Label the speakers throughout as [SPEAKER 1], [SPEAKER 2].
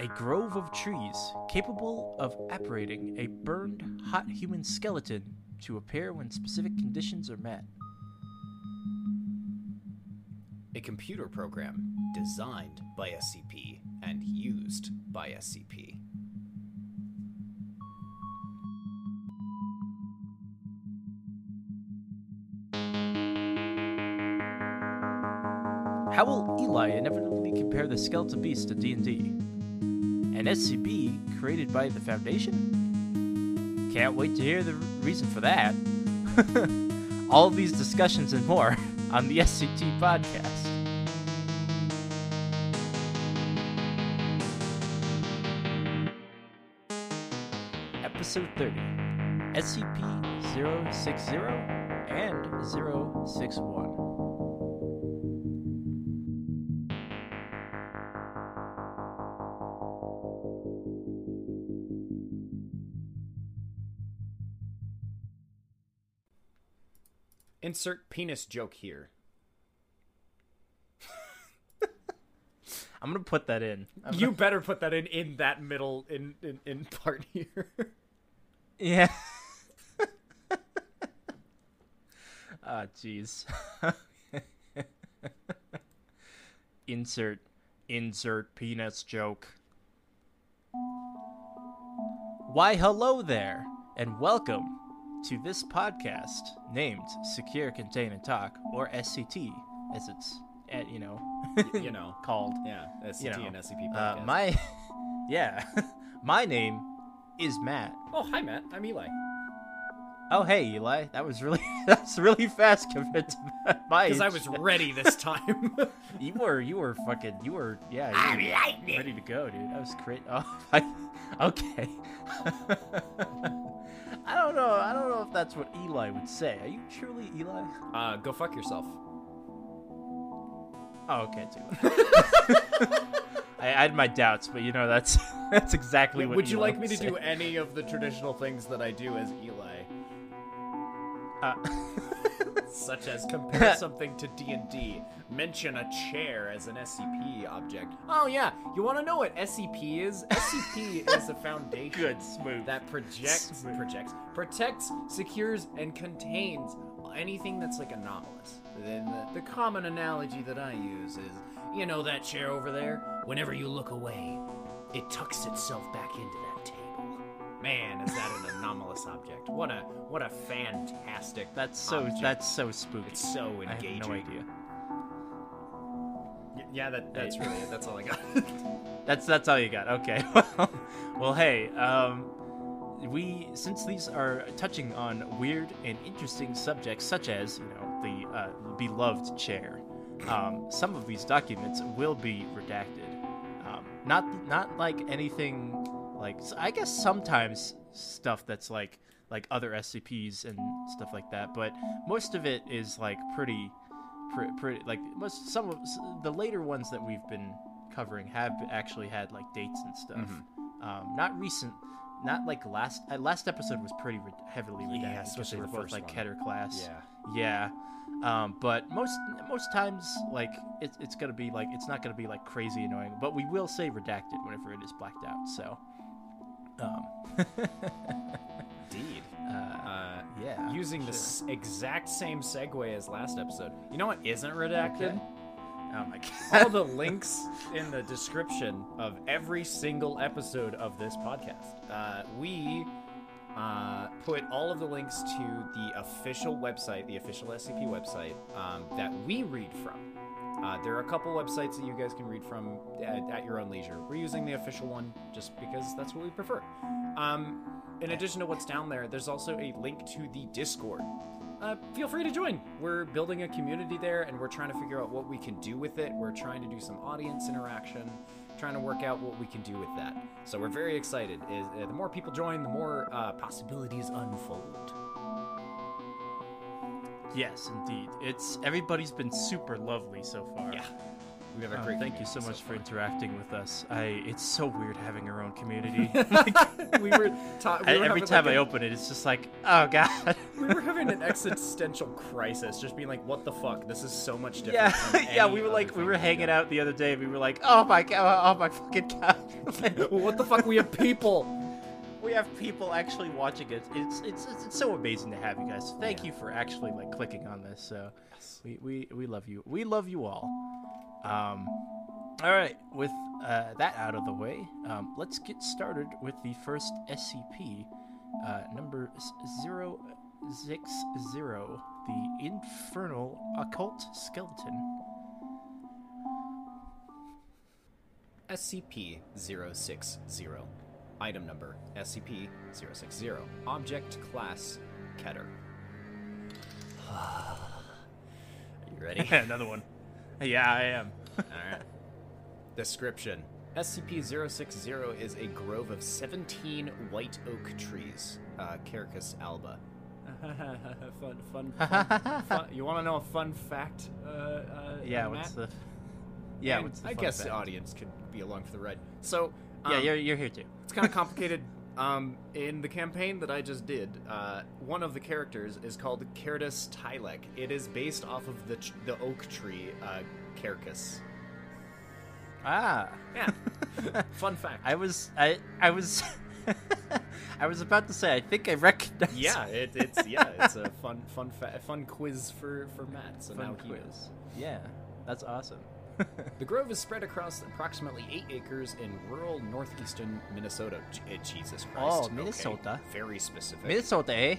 [SPEAKER 1] A grove of trees capable of apparating a burned, hot human skeleton to appear when specific conditions are met.
[SPEAKER 2] A computer program designed by SCP and used by SCP.
[SPEAKER 1] How will Eli inevitably compare the skeletal beast to D&D? An SCP created by the Foundation? Can't wait to hear the reason for that. All these discussions and more on the SCT podcast. Episode 30 SCP 060 and 061.
[SPEAKER 2] Insert penis joke here.
[SPEAKER 1] I'm gonna put that in. I'm
[SPEAKER 2] You better put that in in that middle in in, in part here.
[SPEAKER 1] Yeah. Ah, jeez. insert, insert penis joke. Why, hello there, and welcome to this podcast named Secure Contain and Talk, or SCT, as it's, uh, you know,
[SPEAKER 2] you know.
[SPEAKER 1] called.
[SPEAKER 2] Yeah, SCT
[SPEAKER 1] You know,
[SPEAKER 2] and SCP
[SPEAKER 1] Uh,
[SPEAKER 2] podcast.
[SPEAKER 1] my, yeah, my name is Matt.
[SPEAKER 2] oh, hi Matt. I'm Eli.
[SPEAKER 1] Oh, hey, Eli. That was really that's really fast compared to my.
[SPEAKER 2] Because I was ready this time.
[SPEAKER 1] You were you were fucking you were yeah. You were ready to go, dude. That was great. Oh, I, okay. I don't know. I don't know if that's what Eli would say. Are you truly Eli?
[SPEAKER 2] uh, go fuck yourself.
[SPEAKER 1] Oh, okay, too. I, I had my doubts, but you know that's that's exactly what.
[SPEAKER 2] Would you
[SPEAKER 1] Eli
[SPEAKER 2] like me to
[SPEAKER 1] say.
[SPEAKER 2] do any of the traditional things that I do as Eli?
[SPEAKER 1] Uh,
[SPEAKER 2] such as compare something to D&D, mention a chair as an SCP object. Oh yeah, you want to know what SCP is? SCP is a foundation
[SPEAKER 1] Good, smooth.
[SPEAKER 2] that projects,
[SPEAKER 1] Smooth.
[SPEAKER 2] projects, protects, secures, and contains anything that's like anomalous. Then the, the common analogy that I use is, you know that chair over there? Whenever you look away, it tucks itself back into that. Man, is that an anomalous object? What a what a fantastic.
[SPEAKER 1] that's so
[SPEAKER 2] object.
[SPEAKER 1] that's so spooky.
[SPEAKER 2] It's so engaging.
[SPEAKER 1] I have no idea.
[SPEAKER 2] Y- Yeah, that, that's
[SPEAKER 1] Hey.
[SPEAKER 2] really it. That's all I got.
[SPEAKER 1] That's that's all you got. Okay. Well, well, hey, um, we since these are touching on weird and interesting subjects such as you know the uh, beloved chair, um, some of these documents will be redacted. Um, not not like anything like I guess sometimes stuff that's like like other SCPs and stuff like that, but most of it is like pretty pretty, pretty like most some of the later ones that we've been covering have actually had like dates and stuff.
[SPEAKER 2] Mm-hmm.
[SPEAKER 1] Um, not recent, not like last uh, last episode was pretty re- heavily redacted.
[SPEAKER 2] Yeah,
[SPEAKER 1] because they were
[SPEAKER 2] the
[SPEAKER 1] both
[SPEAKER 2] first
[SPEAKER 1] like. Keter class.
[SPEAKER 2] yeah.
[SPEAKER 1] Yeah. Um, but most most times, like it's it's gonna be like it's not gonna be like crazy annoying. But we will say redacted whenever it is blacked out. So, um,
[SPEAKER 2] Indeed.
[SPEAKER 1] uh,
[SPEAKER 2] Uh,
[SPEAKER 1] yeah,
[SPEAKER 2] using the
[SPEAKER 1] sure.
[SPEAKER 2] s- exact same segue as last episode. You know what isn't redacted?
[SPEAKER 1] Okay. oh my god,
[SPEAKER 2] All the links in the description of every single episode of this podcast. Uh, we uh, put all of the links to the official website, the official SCP website um, that we read from. Uh, there are a couple websites that you guys can read from at, at your own leisure. We're using the official one just because that's what we prefer. Um, in addition to what's down there, there's also a link to the Discord. Uh, feel free to join. We're building a community there, and we're trying to figure out what we can do with it. We're trying to do some audience interaction, trying to work out what we can do with that. So we're very excited. Is uh, the more people join, the more uh, possibilities unfold.
[SPEAKER 1] Yes, indeed. It's everybody's been super lovely so far.
[SPEAKER 2] Yeah. We have a
[SPEAKER 1] Oh,
[SPEAKER 2] great.
[SPEAKER 1] thank you so much for interacting with us. I it's so weird having our own community.
[SPEAKER 2] far. we were, ta- we were
[SPEAKER 1] every time
[SPEAKER 2] like,
[SPEAKER 1] I
[SPEAKER 2] a-
[SPEAKER 1] open it, it's just like, oh god.
[SPEAKER 2] we were having an existential crisis, just being like, "What the fuck? This is so much different."
[SPEAKER 1] yeah, yeah. We were like, we were hanging
[SPEAKER 2] done."
[SPEAKER 1] out the other day. We were like, oh my god, oh my fucking god.
[SPEAKER 2] what the fuck? We have people.
[SPEAKER 1] We have people actually watching it. It's it's it's, it's so amazing to have you guys. Thank
[SPEAKER 2] Yeah.
[SPEAKER 1] you for actually like clicking on this. So we, we we love you. We love you all. Um, all right. With uh, that out of the way, um, let's get started with the first SCP, uh, number s- zero six zero, the Infernal Occult Skeleton.
[SPEAKER 2] SCP-060. Item number SCP-060. Object class Keter. Are you ready?
[SPEAKER 1] Another one. Yeah, I am.
[SPEAKER 2] Alright. Description SCP-060 is a grove of 17 white oak trees. Uh, Quercus alba. fun, fun, fun, fun. You want to know a fun fact? Uh, uh,
[SPEAKER 1] yeah. What's
[SPEAKER 2] Matt?
[SPEAKER 1] the? Yeah.
[SPEAKER 2] And
[SPEAKER 1] What's the?
[SPEAKER 2] I guess
[SPEAKER 1] fact?
[SPEAKER 2] the audience could be along for the ride. So, um,
[SPEAKER 1] Yeah, you're you're here too.
[SPEAKER 2] it's kind of complicated. Um, in the campaign that I just did, uh, one of the characters is called Cerdus Tylek. It is based off of the tr- the oak tree uh, Quercus.
[SPEAKER 1] Ah.
[SPEAKER 2] Yeah, fun fact.
[SPEAKER 1] I was I I was I was about to say I think I recognize
[SPEAKER 2] yeah, it, it's yeah, it's a fun fun fa- fun quiz for for Matt. So
[SPEAKER 1] fun
[SPEAKER 2] now he
[SPEAKER 1] quiz.
[SPEAKER 2] knows.
[SPEAKER 1] Yeah, that's awesome.
[SPEAKER 2] The grove is spread across approximately eight acres in rural northeastern Minnesota. J- eh, Jesus Christ!
[SPEAKER 1] Oh,
[SPEAKER 2] okay.
[SPEAKER 1] Minnesota.
[SPEAKER 2] Very specific.
[SPEAKER 1] Minnesota, eh?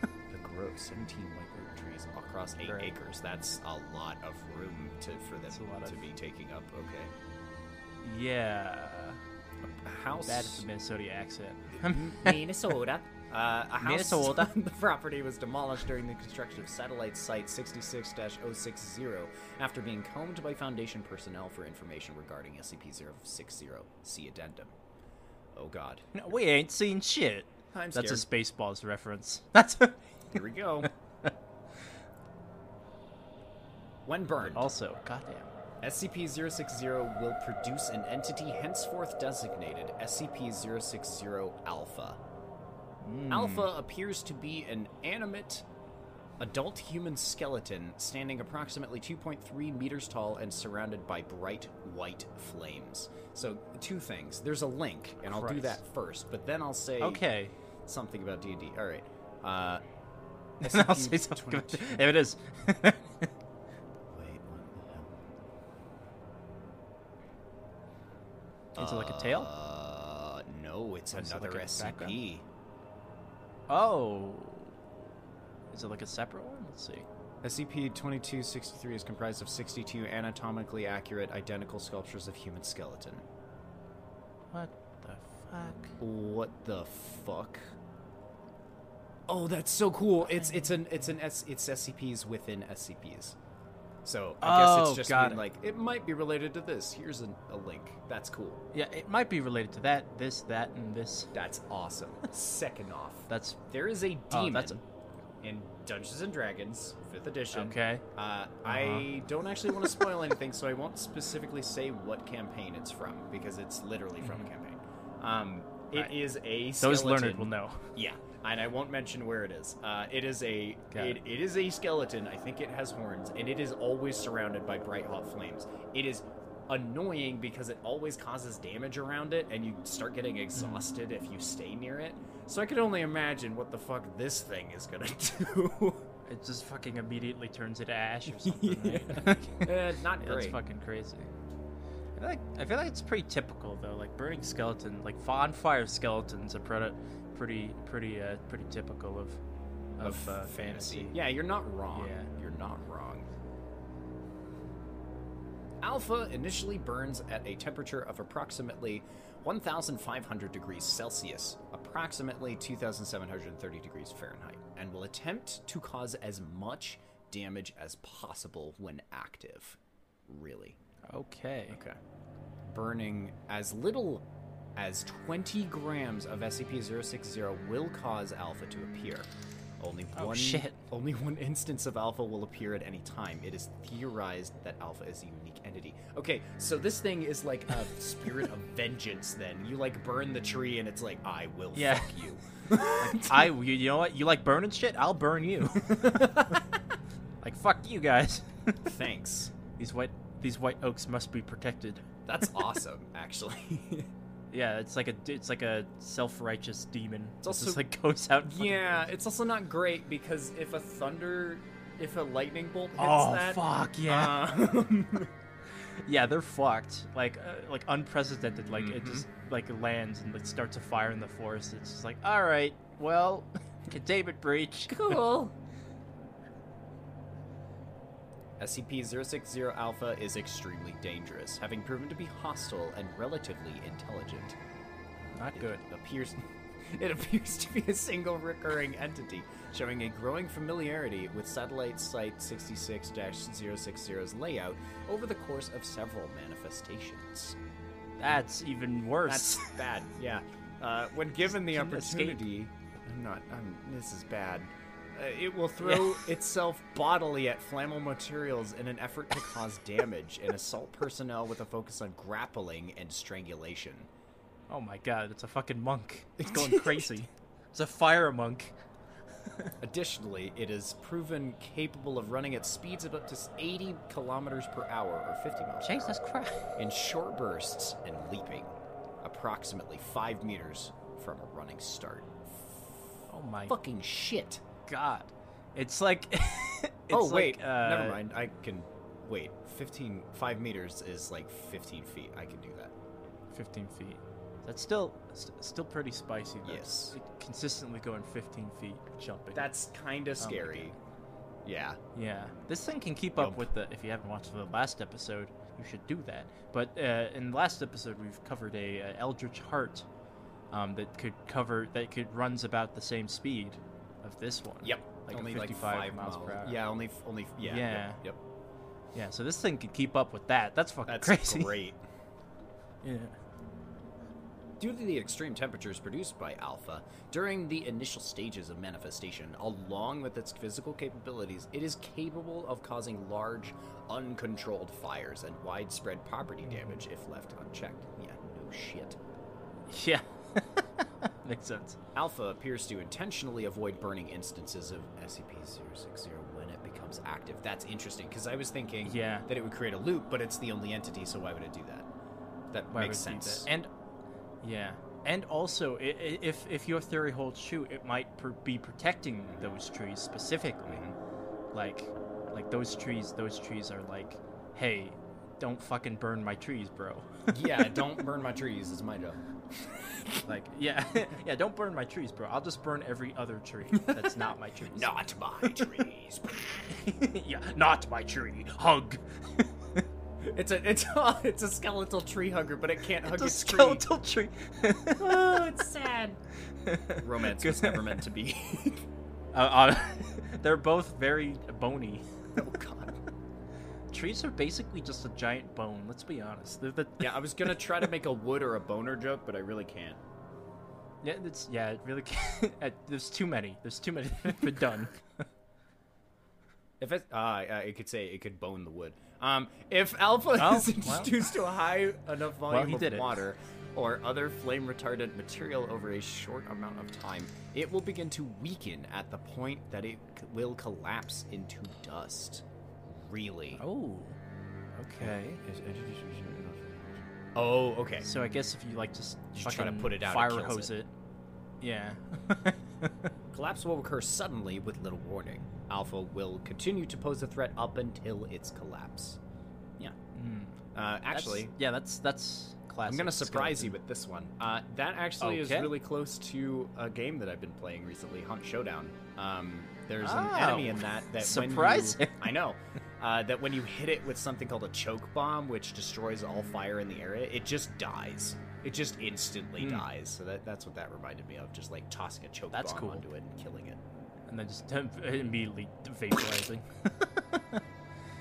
[SPEAKER 2] The grove, 17 white oak trees across eight
[SPEAKER 1] Great.
[SPEAKER 2] acres. That's a lot of room to for them
[SPEAKER 1] a lot
[SPEAKER 2] to
[SPEAKER 1] of-
[SPEAKER 2] be taking up. Okay.
[SPEAKER 1] Yeah.
[SPEAKER 2] A house.
[SPEAKER 1] Bad at the Minnesota accent.
[SPEAKER 2] Minnesota. Uh, a house
[SPEAKER 1] Minnesota.
[SPEAKER 2] on the property was demolished during the construction of satellite site 66-060 after being combed by Foundation personnel for information regarding SCP-060. See addendum. Oh God.
[SPEAKER 1] No, we ain't seen shit.
[SPEAKER 2] I'm
[SPEAKER 1] That's a. Spaceballs reference. That's
[SPEAKER 2] Here we go. when burned,
[SPEAKER 1] also goddamn.
[SPEAKER 2] SCP-060 will produce an entity henceforth designated SCP-060 Alpha. Alpha appears to be an animate adult human skeleton standing approximately 2.3 meters tall and surrounded by bright white flames. So, two things. There's a link, and I'll do that first, but then I'll say
[SPEAKER 1] Okay.
[SPEAKER 2] something about D&D. All right. Uh,
[SPEAKER 1] And I'll say something. About
[SPEAKER 2] SCP-22.
[SPEAKER 1] If it is.
[SPEAKER 2] Wait, what the hell?
[SPEAKER 1] Is it like a tail?
[SPEAKER 2] Uh, no, it's
[SPEAKER 1] Or is it
[SPEAKER 2] another
[SPEAKER 1] like
[SPEAKER 2] SCP.
[SPEAKER 1] Oh. Is it like a separate one? Let's see.
[SPEAKER 2] SCP-2263 is comprised of 62 anatomically accurate, identical sculptures of human skeleton.
[SPEAKER 1] What the fuck?
[SPEAKER 2] What the fuck? Oh, that's so cool! It's it's an it's an S, it's SCPs within SCPs. So I guess
[SPEAKER 1] Oh,
[SPEAKER 2] it's just
[SPEAKER 1] got
[SPEAKER 2] been
[SPEAKER 1] it.
[SPEAKER 2] like it might be related to this. Here's a, a link. That's cool.
[SPEAKER 1] Yeah, it might be related to that, this, that, and this.
[SPEAKER 2] That's awesome. Second off,
[SPEAKER 1] That's
[SPEAKER 2] there is a
[SPEAKER 1] Oh,
[SPEAKER 2] demon
[SPEAKER 1] that's
[SPEAKER 2] in Dungeons and Dragons Fifth Edition.
[SPEAKER 1] okay.
[SPEAKER 2] Uh, I don't actually want to spoil anything, so I won't specifically say what campaign it's from because it's literally from a campaign. Um, it
[SPEAKER 1] Right.
[SPEAKER 2] is a
[SPEAKER 1] Those learned will know.
[SPEAKER 2] Yeah, and I won't mention where it is. Uh, it is a it,
[SPEAKER 1] it.
[SPEAKER 2] is a skeleton. I think it has horns, and it is always surrounded by bright hot flames. It is annoying because it always causes damage around it, and you start getting exhausted if you stay near it. So I can only imagine what the fuck this thing is gonna do.
[SPEAKER 1] It just fucking immediately turns into ash or something. right?
[SPEAKER 2] Eh, not
[SPEAKER 1] Yeah, That's fucking crazy. I feel like I feel like it's pretty typical though. Like burning skeleton, like on fire skeletons are pretty, pretty, pretty, uh, pretty typical of of, uh, fantasy.
[SPEAKER 2] Yeah, you're not wrong.
[SPEAKER 1] Yeah.
[SPEAKER 2] You're not wrong. Alpha initially burns at a temperature of approximately 1,500 degrees Celsius, approximately 2,730 degrees Fahrenheit, and will attempt to cause as much damage as possible when active. Really.
[SPEAKER 1] Okay.
[SPEAKER 2] Okay. Burning as little as 20 grams of SCP 060 will cause Alpha to appear. Only
[SPEAKER 1] Oh,
[SPEAKER 2] one
[SPEAKER 1] shit.
[SPEAKER 2] only one instance of Alpha will appear at any time. It is theorized that Alpha is a unique entity. Okay, so this thing is like a spirit of vengeance. Then you like burn the tree, and it's like I will
[SPEAKER 1] Yeah.
[SPEAKER 2] fuck you.
[SPEAKER 1] I, you, you know what? You like burning shit? I'll burn you. like fuck you guys.
[SPEAKER 2] Thanks.
[SPEAKER 1] these white these white oaks must be protected.
[SPEAKER 2] That's awesome, actually.
[SPEAKER 1] Yeah, it's like a it's like a self righteous demon. It's
[SPEAKER 2] also-
[SPEAKER 1] just like goes out.
[SPEAKER 2] yeah, it's also not great because if a thunder, if a lightning bolt hits
[SPEAKER 1] Oh
[SPEAKER 2] that,
[SPEAKER 1] fuck yeah.
[SPEAKER 2] um,
[SPEAKER 1] Yeah, they're fucked. Like uh, like unprecedented. Like it
[SPEAKER 2] Mhm.
[SPEAKER 1] just like lands and like starts a fire in the forest. It's just like all right, well, containment breach.
[SPEAKER 2] Cool. SCP-060 Alpha is extremely dangerous, having proven to be hostile and relatively intelligent.
[SPEAKER 1] Not good.
[SPEAKER 2] It appears it appears to be a single recurring entity, showing a growing familiarity with Satellite Site 66-060's layout over the course of several manifestations.
[SPEAKER 1] That's even worse.
[SPEAKER 2] That's bad. Yeah. Uh, when given the
[SPEAKER 1] Couldn't escape.
[SPEAKER 2] opportunity, I'm not. I'm, this is bad. Uh, it will throw itself bodily at flammable materials in an effort to cause damage and assault personnel with a focus on grappling and strangulation.
[SPEAKER 1] oh my god, it's a fucking monk. It's going crazy. It's a fire monk.
[SPEAKER 2] Additionally, it is proven capable of running at speeds of up to 80 kilometers per hour or 50 miles per
[SPEAKER 1] Jesus
[SPEAKER 2] hour
[SPEAKER 1] Christ.
[SPEAKER 2] in short bursts and leaping approximately 5 meters from a running start.
[SPEAKER 1] Oh my
[SPEAKER 2] Fucking shit.
[SPEAKER 1] God. It's like. it's
[SPEAKER 2] oh
[SPEAKER 1] like,
[SPEAKER 2] wait,
[SPEAKER 1] uh,
[SPEAKER 2] never mind. I can wait. 15, 5 meters is like 15 feet. I can do that.
[SPEAKER 1] 15 feet. That's still st- still pretty spicy. Though.
[SPEAKER 2] Yes.
[SPEAKER 1] Consistently going 15 feet jumping.
[SPEAKER 2] That's kind of
[SPEAKER 1] Oh
[SPEAKER 2] scary. yeah.
[SPEAKER 1] Yeah, this thing can keep up
[SPEAKER 2] Yump.
[SPEAKER 1] with the. If you haven't watched the last episode, you should do that. But uh, in the last episode, we've covered a, uh Eldritch Heart um, that could cover that could runs about the same speed of this one.
[SPEAKER 2] Yep.
[SPEAKER 1] Like
[SPEAKER 2] only
[SPEAKER 1] 55
[SPEAKER 2] like 5
[SPEAKER 1] miles per hour.
[SPEAKER 2] Yeah, only only yeah.
[SPEAKER 1] Yeah.
[SPEAKER 2] Yep. yep.
[SPEAKER 1] Yeah, so this thing could keep up with that. That's fucking
[SPEAKER 2] That's
[SPEAKER 1] crazy.
[SPEAKER 2] great.
[SPEAKER 1] Yeah.
[SPEAKER 2] Due to the extreme temperatures produced by Alpha during the initial stages of manifestation, along with its physical capabilities, it is capable of causing large, uncontrolled fires and widespread property mm-hmm. damage if left unchecked. Yeah, no shit.
[SPEAKER 1] Yeah. Makes sense.
[SPEAKER 2] Alpha appears to intentionally avoid burning instances of SCP-060 when it becomes active. That's interesting because I was thinking
[SPEAKER 1] Yeah.
[SPEAKER 2] that it would create a loop, but it's the only entity, so why would it do that? That
[SPEAKER 1] Why
[SPEAKER 2] makes
[SPEAKER 1] would it do
[SPEAKER 2] sense.
[SPEAKER 1] that? And yeah, and also if if your theory holds true, it might be protecting those trees specifically.
[SPEAKER 2] Mhm.
[SPEAKER 1] Like, like those trees. Those trees are like, hey, don't fucking burn my trees, bro.
[SPEAKER 2] yeah, don't burn my trees is my job.
[SPEAKER 1] like, yeah, yeah, don't burn my trees, bro. I'll just burn every other tree that's not my trees.
[SPEAKER 2] Not my trees.
[SPEAKER 1] yeah, not my tree. Hug.
[SPEAKER 2] it's a it's a, it's a skeletal tree hugger, but it can't hug
[SPEAKER 1] it's a
[SPEAKER 2] its
[SPEAKER 1] skeletal tree.
[SPEAKER 2] oh, it's sad. Romance was never meant to be.
[SPEAKER 1] Uh, uh, they're both very bony.
[SPEAKER 2] oh god.
[SPEAKER 1] Trees are basically just a giant bone. Let's be honest. The
[SPEAKER 2] Yeah, I was gonna try to make a wood or a boner joke, but I really can't.
[SPEAKER 1] yeah, it's yeah. It really can't. uh, There's too many. There's too many been done.
[SPEAKER 2] If it, uh, uh, it could say it could bone the wood. Um, if alpha
[SPEAKER 1] Oh,
[SPEAKER 2] is
[SPEAKER 1] well.
[SPEAKER 2] introduced to a high enough volume
[SPEAKER 1] he
[SPEAKER 2] of
[SPEAKER 1] did it.
[SPEAKER 2] water or other flame retardant material over a short amount of time, it will begin to weaken at the point that it will collapse into dust. Really?
[SPEAKER 1] Oh, okay.
[SPEAKER 2] Oh, okay.
[SPEAKER 1] So I guess if you like just
[SPEAKER 2] Just try to put it out, it
[SPEAKER 1] fire
[SPEAKER 2] kills
[SPEAKER 1] hose
[SPEAKER 2] it.
[SPEAKER 1] it. Yeah.
[SPEAKER 2] Collapse will occur suddenly with little warning. Alpha will continue to pose a threat up until its collapse. Yeah.
[SPEAKER 1] Hmm.
[SPEAKER 2] Uh,
[SPEAKER 1] That's-
[SPEAKER 2] actually,
[SPEAKER 1] yeah, that's that's classic.
[SPEAKER 2] I'm gonna surprise you with this one. Uh, that actually is
[SPEAKER 1] Okay.
[SPEAKER 2] really close to a game that I've been playing recently, Hunt Showdown. Um, there's
[SPEAKER 1] Oh,
[SPEAKER 2] an enemy in that that
[SPEAKER 1] surprising.
[SPEAKER 2] when you, I know uh, that when you hit it with something called a choke bomb, which destroys all fire in the area, it just dies. It just instantly
[SPEAKER 1] Hmm.
[SPEAKER 2] dies. So that, that's what that reminded me of, just like tossing a choke
[SPEAKER 1] That's
[SPEAKER 2] bomb
[SPEAKER 1] cool.
[SPEAKER 2] onto it and killing it.
[SPEAKER 1] and then just immediately vaporizing.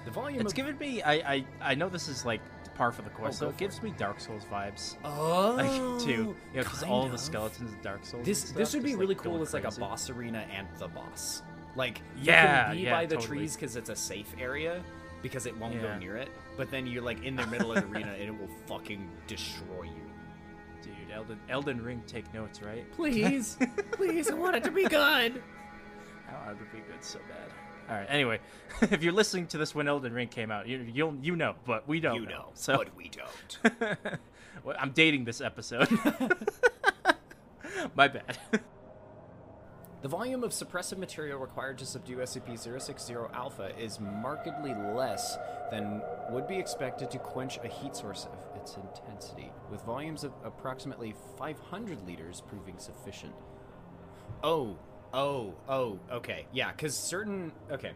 [SPEAKER 2] The volume
[SPEAKER 1] It's
[SPEAKER 2] of
[SPEAKER 1] given me. I, I I know this is like par for the course,
[SPEAKER 2] Oh,
[SPEAKER 1] so it gives me Dark Souls vibes.
[SPEAKER 2] oh
[SPEAKER 1] Like too, you know, because all
[SPEAKER 2] kind
[SPEAKER 1] the skeletons in Dark Souls.
[SPEAKER 2] This
[SPEAKER 1] stuff
[SPEAKER 2] this would be really
[SPEAKER 1] like,
[SPEAKER 2] cool as like a boss arena and the boss. Like you
[SPEAKER 1] Yeah,
[SPEAKER 2] can be
[SPEAKER 1] yeah,
[SPEAKER 2] by the
[SPEAKER 1] totally.
[SPEAKER 2] trees because it's a safe area because it won't go near it. But then you're like in the middle of the arena and it will fucking destroy you.
[SPEAKER 1] Dude, Elden Elden Ring, take notes, right?
[SPEAKER 2] Please, please, I want it to be good.
[SPEAKER 1] How would it to be good so bad? All right. Anyway, if you're listening to this when Elden Ring came out, you you'll you know, but we don't
[SPEAKER 2] You know,
[SPEAKER 1] So
[SPEAKER 2] but we don't.
[SPEAKER 1] Well, I'm dating this episode. My bad.
[SPEAKER 2] The volume of suppressive material required to subdue SCP-060 Alpha is markedly less than would be expected to quench a heat source of its intensity, with volumes of approximately 500 liters proving sufficient. Oh, oh, oh, okay, yeah, because certain, okay,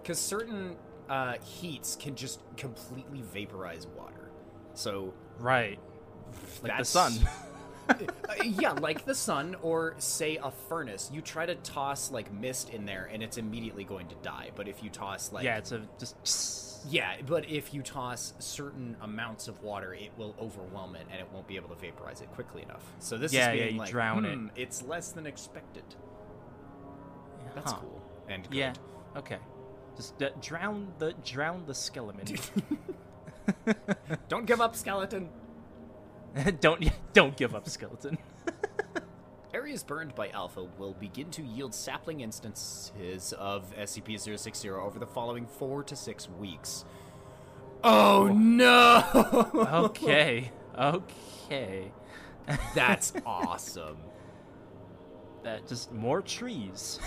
[SPEAKER 2] because certain uh, heats can just completely vaporize water. So
[SPEAKER 1] right. Like the sun.
[SPEAKER 2] uh, yeah, like the sun, or say a furnace. You try to toss like mist in there, and it's immediately going to die. But if you toss like
[SPEAKER 1] yeah, it's a just.
[SPEAKER 2] yeah, but if you toss certain amounts of water, it will overwhelm it, and it won't be able to vaporize it quickly enough. So this
[SPEAKER 1] Yeah,
[SPEAKER 2] is
[SPEAKER 1] yeah,
[SPEAKER 2] being
[SPEAKER 1] you
[SPEAKER 2] like,
[SPEAKER 1] drown it.
[SPEAKER 2] hmm, It's less than expected. That's
[SPEAKER 1] Huh.
[SPEAKER 2] cool and good.
[SPEAKER 1] Yeah. Okay. Just uh, drown the drown the skeleton.
[SPEAKER 2] Don't give up, skeleton.
[SPEAKER 1] don't don't give up, skeleton.
[SPEAKER 2] Areas burned by Alpha will begin to yield sapling instances of SCP-060 over the following four to six weeks. Oh no!
[SPEAKER 1] Okay. Okay.
[SPEAKER 2] That's awesome.
[SPEAKER 1] That just more trees.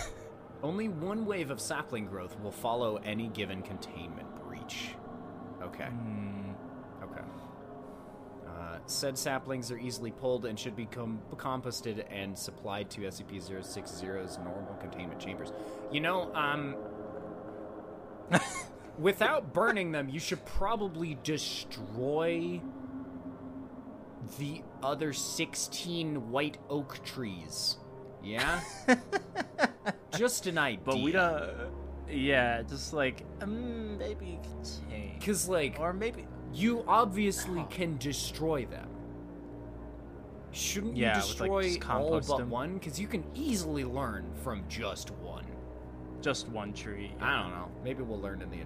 [SPEAKER 2] Only one wave of sapling growth will follow any given containment breach. Okay.
[SPEAKER 1] Hmm.
[SPEAKER 2] Said saplings are easily pulled and should become composted and supplied to SCP-060's normal containment chambers. You know, um, without burning them, you should probably destroy the other 16 white oak trees. Yeah? Just an idea.
[SPEAKER 1] But we don't. Yeah, just like um, maybe contain.
[SPEAKER 2] Because, like,
[SPEAKER 1] Or maybe.
[SPEAKER 2] You obviously can destroy them. Shouldn't
[SPEAKER 1] Yeah,
[SPEAKER 2] you
[SPEAKER 1] with, like,
[SPEAKER 2] destroy all but
[SPEAKER 1] them.
[SPEAKER 2] one? Because you can easily learn from just one.
[SPEAKER 1] Just one tree.
[SPEAKER 2] I don't know. Maybe we'll learn in the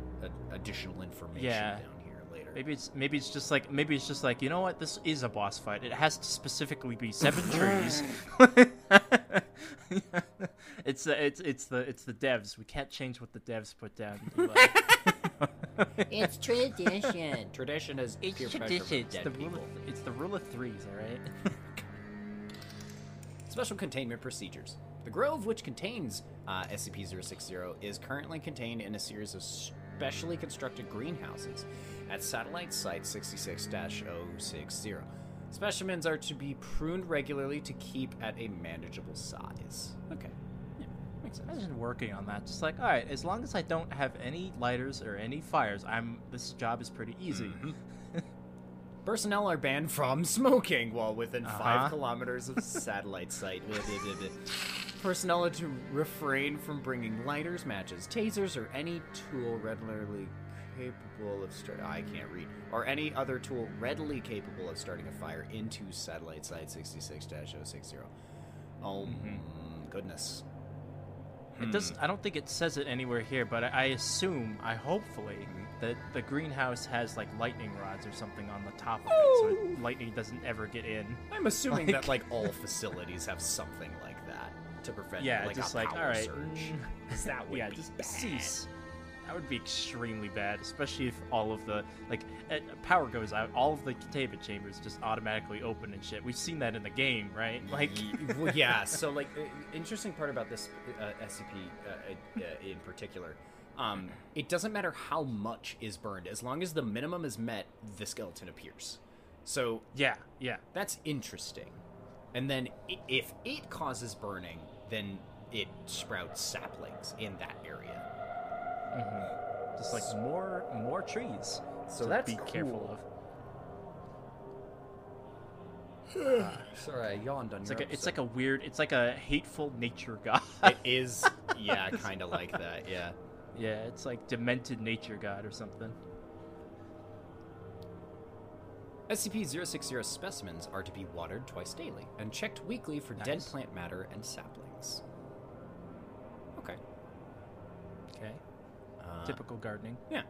[SPEAKER 2] additional information
[SPEAKER 1] Yeah.
[SPEAKER 2] down here later.
[SPEAKER 1] Maybe it's maybe it's just like maybe it's just like you know what this is a boss fight. It has to specifically be seven trees. it's the it's it's the it's the devs. We can't change what the devs put down. Eli.
[SPEAKER 3] It's tradition.
[SPEAKER 2] Tradition is
[SPEAKER 1] it's
[SPEAKER 2] peer pressure
[SPEAKER 1] tradition. It's
[SPEAKER 2] dead
[SPEAKER 1] the rule.
[SPEAKER 2] people.
[SPEAKER 1] Of, it's the rule of threes. All right.
[SPEAKER 2] Special containment procedures. The grove, which contains uh, SCP-060, is currently contained in a series of specially constructed greenhouses at Satellite Site 66-060. Specimens are to be pruned regularly to keep at a manageable size. Okay. Sense.
[SPEAKER 1] Imagine working on that. Just like all right, as long as I don't have any lighters or any fires, I'm this job is pretty easy.
[SPEAKER 2] Mm-hmm. Personnel are banned from smoking while within
[SPEAKER 1] Uh-huh.
[SPEAKER 2] five kilometers of satellite site. Personnel are to refrain from bringing lighters, matches, tasers, or any tool readily capable of start. I can't read. Or any other tool readily capable of starting a fire into satellite site 66-060. Oh
[SPEAKER 1] Mm-hmm.
[SPEAKER 2] goodness.
[SPEAKER 1] It doesn't. I don't think it says it anywhere here, but I, I assume, I hopefully, that the greenhouse has like lightning rods or something on the top of it, so it, lightning doesn't ever get in.
[SPEAKER 2] I'm assuming
[SPEAKER 1] Like-
[SPEAKER 2] that like all facilities have something like that to prevent
[SPEAKER 1] Yeah,
[SPEAKER 2] like
[SPEAKER 1] just
[SPEAKER 2] a
[SPEAKER 1] like
[SPEAKER 2] power
[SPEAKER 1] all right,
[SPEAKER 2] surge.
[SPEAKER 1] mm,
[SPEAKER 2] 'Cause that would
[SPEAKER 1] yeah,
[SPEAKER 2] be
[SPEAKER 1] just
[SPEAKER 2] bad.
[SPEAKER 1] cease. That would be extremely bad, especially if all of the like uh, power goes out, all of the containment chambers just automatically open and shit. We've seen that in the game, right? Like,
[SPEAKER 2] well, yeah. So, like, interesting part about this uh, SCP uh, uh, in particular, um, it doesn't matter how much is burned, as long as the minimum is met, the skeleton appears. So
[SPEAKER 1] yeah, yeah,
[SPEAKER 2] that's interesting. And then, if it causes burning, then it sprouts saplings in that area.
[SPEAKER 1] Uh, just like more more trees.
[SPEAKER 2] So
[SPEAKER 1] to
[SPEAKER 2] that's
[SPEAKER 1] be careful
[SPEAKER 2] cool.
[SPEAKER 1] of.
[SPEAKER 2] Sorry, I yawned on
[SPEAKER 1] It's like a, it's like a weird, it's like a hateful nature god.
[SPEAKER 2] It is, yeah, kind of like that. Yeah.
[SPEAKER 1] Yeah, it's like demented nature god or something.
[SPEAKER 2] SCP-060 specimens are to be watered twice daily and checked weekly for dead plant matter and saplings. Okay.
[SPEAKER 1] Okay.
[SPEAKER 2] Uh,
[SPEAKER 1] Typical gardening.
[SPEAKER 2] Yeah.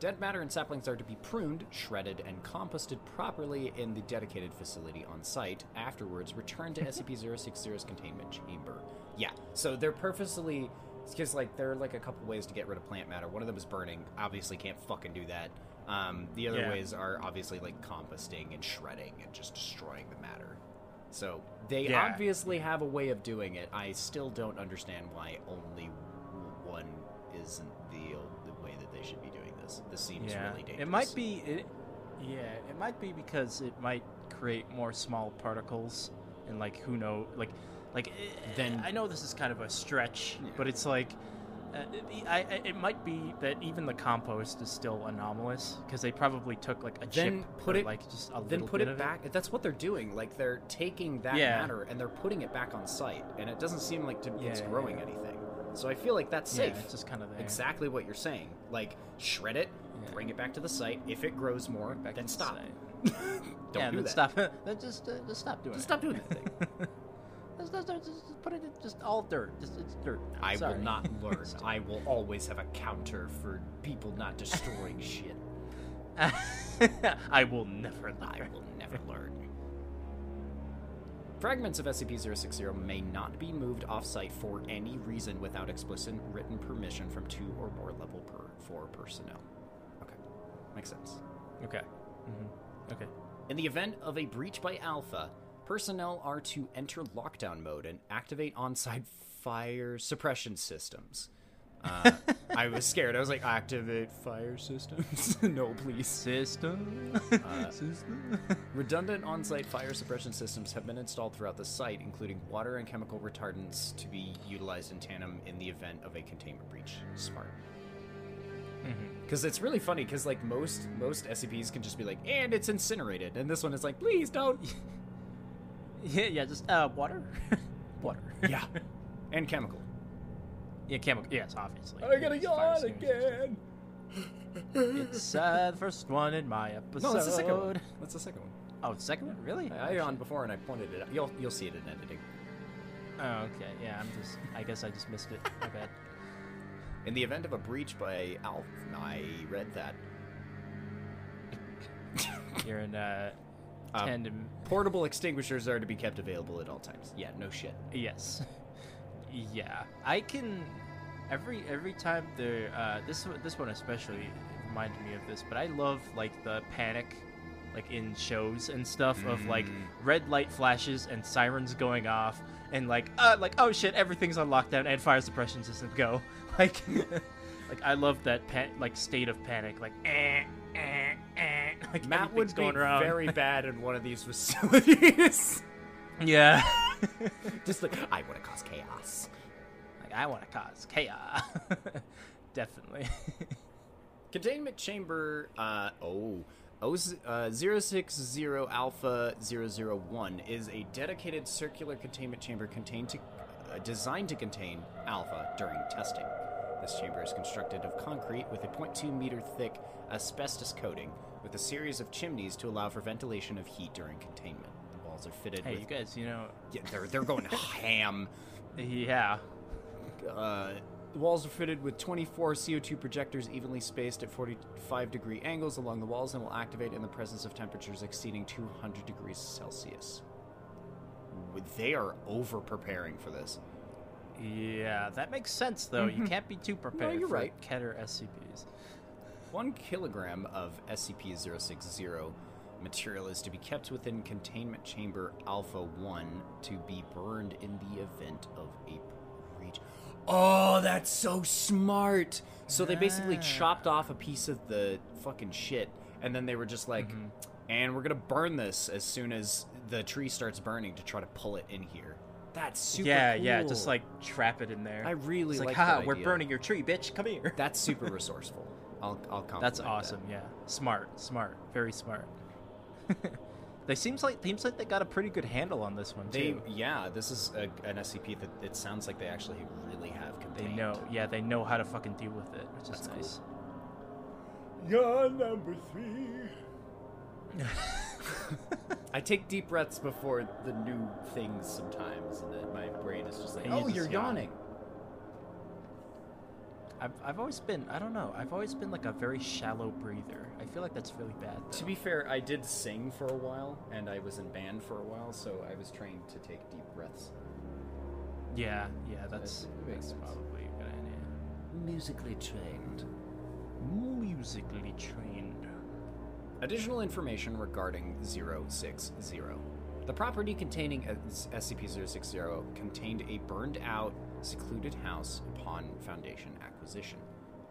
[SPEAKER 2] Dead matter and saplings are to be pruned, shredded, and composted properly in the dedicated facility on site. Afterwards, returned to SCP-060's containment chamber. Yeah, so they're purposely because like there are like a couple ways to get rid of plant matter. One of them is burning. Obviously, can't fucking do that. Um, the other
[SPEAKER 1] Yeah.
[SPEAKER 2] ways are obviously like composting and shredding and just destroying the matter. So they
[SPEAKER 1] Yeah.
[SPEAKER 2] obviously have a way of doing it. I still don't understand why only one isn't they should be doing this. This seems
[SPEAKER 1] yeah.
[SPEAKER 2] really dangerous.
[SPEAKER 1] It might be. It, yeah, it might be because it might create more small particles, and like who know, like, like. eh,
[SPEAKER 2] Then-
[SPEAKER 1] I know this is kind of a stretch,
[SPEAKER 2] Yeah.
[SPEAKER 1] but it's like. Uh, it, I, I- it might be that even the compost is still anomalous because they probably took like a
[SPEAKER 2] Then
[SPEAKER 1] chip
[SPEAKER 2] put it-
[SPEAKER 1] like just a
[SPEAKER 2] then
[SPEAKER 1] little
[SPEAKER 2] put it
[SPEAKER 1] of
[SPEAKER 2] back. That's what they're doing. Like they're taking that
[SPEAKER 1] Yeah.
[SPEAKER 2] matter and they're putting it back on site, and it doesn't seem like to, it's growing
[SPEAKER 1] yeah.
[SPEAKER 2] anything. So I feel like that's
[SPEAKER 1] Yeah,
[SPEAKER 2] safe.
[SPEAKER 1] it's just kind of there.
[SPEAKER 2] exactly what you're saying. Like shred it,
[SPEAKER 1] Yeah.
[SPEAKER 2] bring it back to the site. If it grows more,
[SPEAKER 1] Back
[SPEAKER 2] then
[SPEAKER 1] to the
[SPEAKER 2] stop.
[SPEAKER 1] site.
[SPEAKER 2] Don't
[SPEAKER 1] yeah,
[SPEAKER 2] do
[SPEAKER 1] then
[SPEAKER 2] that.
[SPEAKER 1] stop. then just uh, just stop doing
[SPEAKER 2] Just
[SPEAKER 1] it.
[SPEAKER 2] stop doing that thing.
[SPEAKER 1] Just, just, just- put it in just all dirt. Just it's dirt. now.
[SPEAKER 2] I
[SPEAKER 1] Sorry.
[SPEAKER 2] will not learn. I will always have a counter for people not destroying shit.
[SPEAKER 1] I will never
[SPEAKER 2] I will never learn. Fragments of SCP-060 may not be moved off-site for any reason without explicit written permission from two or more level per four personnel. Okay, makes sense.
[SPEAKER 1] Okay. hmm Okay.
[SPEAKER 2] In the event of a breach by Alpha, personnel are to enter lockdown mode and activate on-site fire suppression systems. Uh, I was scared. I was like, activate fire systems? no, please.
[SPEAKER 1] System.
[SPEAKER 2] Uh,
[SPEAKER 1] System.
[SPEAKER 2] Redundant on site fire suppression systems have been installed throughout the site, including water and chemical retardants to be utilized in tandem in the event of a containment breach. Smart. Because it's really funny, because like most most SCPs can just be like, and it's incinerated, and this one is like, please don't.
[SPEAKER 1] Yeah, yeah. Just uh, water. water.
[SPEAKER 2] yeah, and chemical.
[SPEAKER 1] Yeah, chemical. Yes, obviously.
[SPEAKER 2] I gotta
[SPEAKER 1] It's fire
[SPEAKER 2] yawn
[SPEAKER 1] extinguishers.
[SPEAKER 2] again.
[SPEAKER 1] It's uh, the first one in my episode.
[SPEAKER 2] No, that's the second one. That's the second one.
[SPEAKER 1] Oh, the second one? Really?
[SPEAKER 2] I, I yawned before and I pointed it out. You'll you'll see it in editing.
[SPEAKER 1] Oh, okay. Yeah, I'm just. I guess I just missed it. My bad.
[SPEAKER 2] In the event of a breach by Alf, I read that.
[SPEAKER 1] You're in uh,
[SPEAKER 2] Um,
[SPEAKER 1] tandem.
[SPEAKER 2] Portable extinguishers are to be kept available at all times. Yeah, no shit.
[SPEAKER 1] Yes. Yeah, I can. Every every time there, uh, this one- this one especially reminded me of this, but I love like the panic, like in shows and stuff of like
[SPEAKER 2] Mm.
[SPEAKER 1] red light flashes and sirens going off and like uh like oh shit everything's on lockdown and fire suppression system go like like I love that like state of panic like eh eh eh like
[SPEAKER 2] Matt would be
[SPEAKER 1] going around
[SPEAKER 2] very bad in one of these facilities.
[SPEAKER 1] yeah
[SPEAKER 2] Just like I want to cause chaos.
[SPEAKER 1] Like I want to cause chaos. Definitely.
[SPEAKER 2] Containment chamber. Uh oh. O uh, 060 Alpha 001 is a dedicated circular containment chamber contained to, uh, designed to contain Alpha during testing. This chamber is constructed of concrete with a 0.2 meter thick asbestos coating, with a series of chimneys to allow for ventilation of heat during containment. Walls are fitted
[SPEAKER 1] hey,
[SPEAKER 2] with
[SPEAKER 1] you guys, you know,
[SPEAKER 2] Yeah, they're they're going ham.
[SPEAKER 1] yeah.
[SPEAKER 2] Uh, the walls are fitted with 24 CO2 projectors evenly spaced at 45 degree angles along the walls and will activate in the presence of temperatures exceeding 200 degrees Celsius. They are over preparing for this.
[SPEAKER 1] Yeah, that makes sense though. You can't be too prepared
[SPEAKER 2] Mm-hmm. you're
[SPEAKER 1] for
[SPEAKER 2] right.
[SPEAKER 1] Keter SCPs.
[SPEAKER 2] One kilogram of SCP 060 material is to be kept within containment chamber Alpha 1 to be burned in the event of a breach. Oh, that's so smart! So they basically
[SPEAKER 1] Ah.
[SPEAKER 2] chopped off a piece of the fucking shit, and then they were just like,
[SPEAKER 1] Mm-hmm.
[SPEAKER 2] and we're gonna burn this as soon as the tree starts burning to try to pull it in here. That's super
[SPEAKER 1] yeah, yeah, just like trap it in there.
[SPEAKER 2] I really
[SPEAKER 1] it's like,
[SPEAKER 2] like
[SPEAKER 1] haha,
[SPEAKER 2] that
[SPEAKER 1] we're
[SPEAKER 2] idea.
[SPEAKER 1] burning your tree, bitch. Come here.
[SPEAKER 2] That's super resourceful. I'll, I'll compliment
[SPEAKER 1] That's
[SPEAKER 2] that.
[SPEAKER 1] awesome. Yeah, smart, smart, very smart. they seems like seems like they got a pretty good handle on this one
[SPEAKER 2] They,
[SPEAKER 1] too.
[SPEAKER 2] yeah, this is a, an SCP that it sounds like they actually really have self-contained.
[SPEAKER 1] They know. Yeah, they know how to fucking deal with it, which is
[SPEAKER 2] That's cool.
[SPEAKER 1] nice.
[SPEAKER 2] You're number three. I take deep breaths before the new things sometimes, and then my brain is just like,
[SPEAKER 1] And you
[SPEAKER 2] "Oh, you're
[SPEAKER 1] yawn.
[SPEAKER 2] yawning."
[SPEAKER 1] I've, I've always been, I don't know, I've always been like a very shallow breather. I feel like that's really bad.
[SPEAKER 2] To be fair, I did sing for a while, and I was in band for a while, so I was trained to take deep breaths.
[SPEAKER 1] Yeah, yeah, that's,
[SPEAKER 2] That makes
[SPEAKER 1] that's probably a good idea.
[SPEAKER 3] Musically trained.
[SPEAKER 1] Musically trained.
[SPEAKER 2] Additional information regarding 060. The property containing SCP-060 contained a burned-out, secluded house upon Foundation acquisition.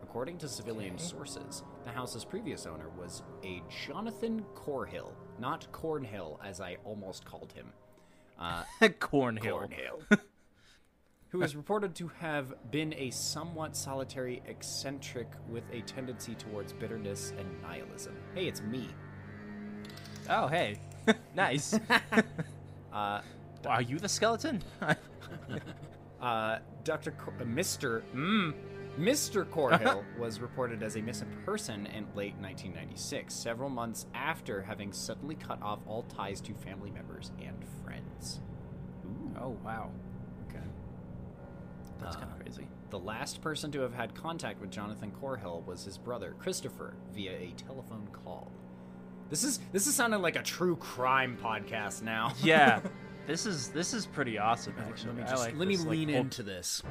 [SPEAKER 2] According to civilian
[SPEAKER 1] Okay.
[SPEAKER 2] sources, the house's previous owner was a Jonathan Corhill, not Cornhill, as I almost called him. Uh,
[SPEAKER 1] Cornhill.
[SPEAKER 2] Cornhill. who is reported to have been a somewhat solitary eccentric with a tendency towards bitterness and nihilism. Hey, it's me.
[SPEAKER 1] Oh, hey. Nice.
[SPEAKER 2] Uh,
[SPEAKER 1] Are you the skeleton?
[SPEAKER 2] uh, Dr. Cor- uh, Mr. Mm, Mr. Corhill was reported as a missing person in late 1996, several months after having suddenly cut off all ties to family members and friends.
[SPEAKER 1] oh, wow.
[SPEAKER 2] Okay.
[SPEAKER 1] That's
[SPEAKER 2] Uh,
[SPEAKER 1] kind of crazy.
[SPEAKER 2] The last person to have had contact with Jonathan Corhill was his brother, Christopher, via a telephone call. This is this is sounding like a true crime podcast now.
[SPEAKER 1] Yeah. This is this is pretty awesome actually.
[SPEAKER 2] let me just
[SPEAKER 1] like
[SPEAKER 2] let me
[SPEAKER 1] this, like,
[SPEAKER 2] lean
[SPEAKER 1] whole-
[SPEAKER 2] into this.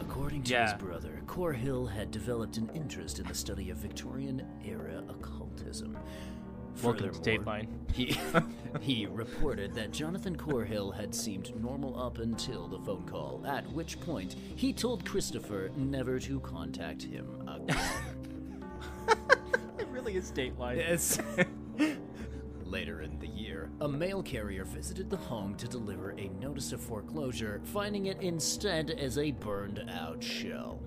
[SPEAKER 3] According to
[SPEAKER 1] Yeah.
[SPEAKER 3] his brother, Corhill had developed an interest in the study of Victorian era occultism.
[SPEAKER 1] Welcome to Dateline.
[SPEAKER 3] He, he reported that Jonathan Corhill had seemed normal up until the phone call, at which point he told Christopher never to contact him again.
[SPEAKER 1] It really is Dateline.
[SPEAKER 2] Yes.
[SPEAKER 3] Later in the year, a mail carrier visited the home to deliver a notice of foreclosure, finding it instead as a burned out shell.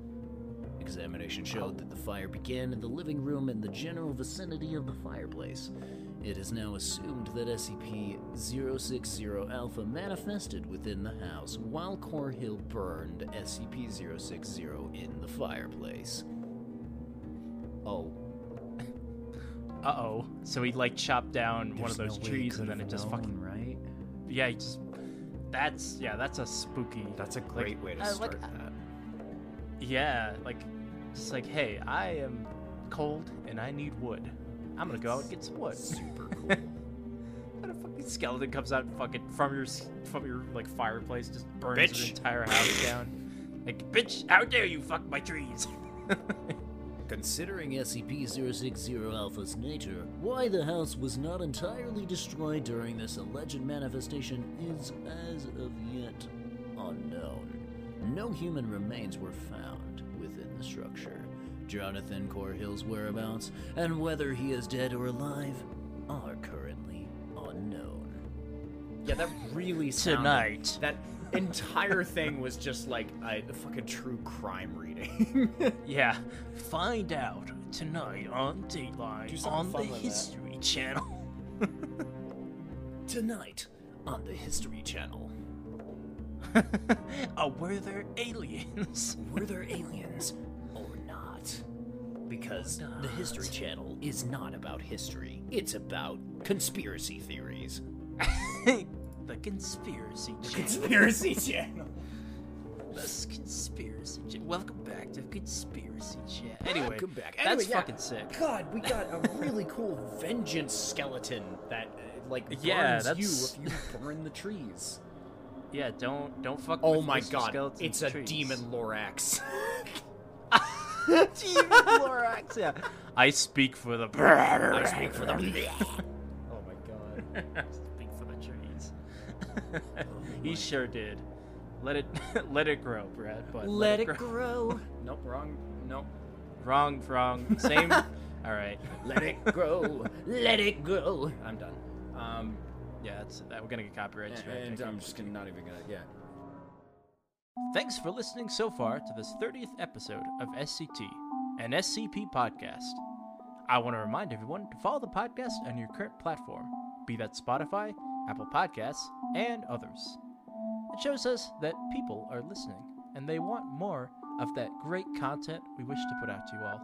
[SPEAKER 3] Examination showed that the fire began in the living room and the general vicinity of the fireplace. It is now assumed that SCP 060 Alpha manifested within the house while Corhill burned SCP 060 in the fireplace. Oh,
[SPEAKER 1] Uh oh. So he like chopped down one of those
[SPEAKER 3] no
[SPEAKER 1] trees and then it just
[SPEAKER 3] known,
[SPEAKER 1] fucking
[SPEAKER 3] right?
[SPEAKER 1] yeah. He just that's yeah. That's a spooky.
[SPEAKER 2] That's a great way to
[SPEAKER 1] I
[SPEAKER 2] start
[SPEAKER 1] like-
[SPEAKER 2] that.
[SPEAKER 1] Yeah, like just like hey, I am cold and I need wood. I'm gonna go out and get some wood.
[SPEAKER 2] Super cool.
[SPEAKER 1] And a fucking skeleton comes out fucking from your from your like fireplace, just burns
[SPEAKER 2] Bitch.
[SPEAKER 1] the entire house down. Like, bitch, how dare you fuck my trees?
[SPEAKER 3] Considering SCP-060 Alpha's nature, why the house was not entirely destroyed during this alleged manifestation is, as of yet, unknown. No human remains were found within the structure. Jonathan Corhill's whereabouts and whether he is dead or alive are currently unknown.
[SPEAKER 2] Yeah, that really sounded,
[SPEAKER 1] Tonight.
[SPEAKER 2] That entire thing was just like a fucking true crime reading.
[SPEAKER 1] yeah, find out tonight on Dateline on the
[SPEAKER 2] fun with that.
[SPEAKER 1] History Channel.
[SPEAKER 3] Tonight on the History Channel,
[SPEAKER 1] oh, were there aliens?
[SPEAKER 3] were there aliens or not? Because the History Channel is not about history, it's about conspiracy theories.
[SPEAKER 1] the conspiracy channel.
[SPEAKER 2] The Conspiracy channel.
[SPEAKER 1] The conspiracy channel. Welcome back to conspiracy channel. Anyway,
[SPEAKER 2] Welcome back.
[SPEAKER 1] That's
[SPEAKER 2] Anyway, yeah.
[SPEAKER 1] fucking sick.
[SPEAKER 2] God, we got a really cool vengeance skeleton that uh, like burns
[SPEAKER 1] Yeah,
[SPEAKER 2] you if you burn the trees.
[SPEAKER 1] Yeah, don't don't fuck.
[SPEAKER 2] Oh
[SPEAKER 1] with
[SPEAKER 2] my
[SPEAKER 1] Mr.
[SPEAKER 2] god,
[SPEAKER 1] Skeleton's
[SPEAKER 2] it's a
[SPEAKER 1] trees.
[SPEAKER 2] demon Lorax.
[SPEAKER 1] demon Lorax. Yeah, I speak for the.
[SPEAKER 2] I speak for the. oh my god.
[SPEAKER 1] I speak for the trees. he sure did. Let it let it grow, Brad. But
[SPEAKER 3] Let it grow,
[SPEAKER 2] Nope, wrong. Nope.
[SPEAKER 1] Wrong, wrong. Same. All right.
[SPEAKER 3] let it grow, let it grow.
[SPEAKER 2] I'm done. Um,
[SPEAKER 1] Yeah, that's that. Uh, we're gonna get copyright
[SPEAKER 2] and, and I'm just gonna not even gonna. Yeah.
[SPEAKER 1] Thanks for listening so far to this 30th episode of SCT, an SCP podcast. I want to remind everyone to follow the podcast on your current platform, be that Spotify, Apple Podcasts, and others. It shows us that people are listening and they want more of that great content we wish to put out to you all.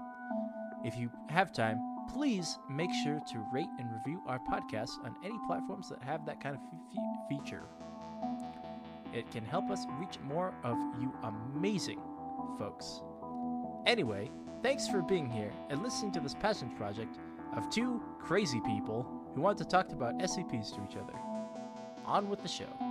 [SPEAKER 1] If you have time, please make sure to rate and review our podcast on any platforms that have that kind of fe- feature. It can help us reach more of you amazing folks. Anyway, thanks for being here and listening to this passion project of two crazy people who want to talk about SCPs to each other. On with the show.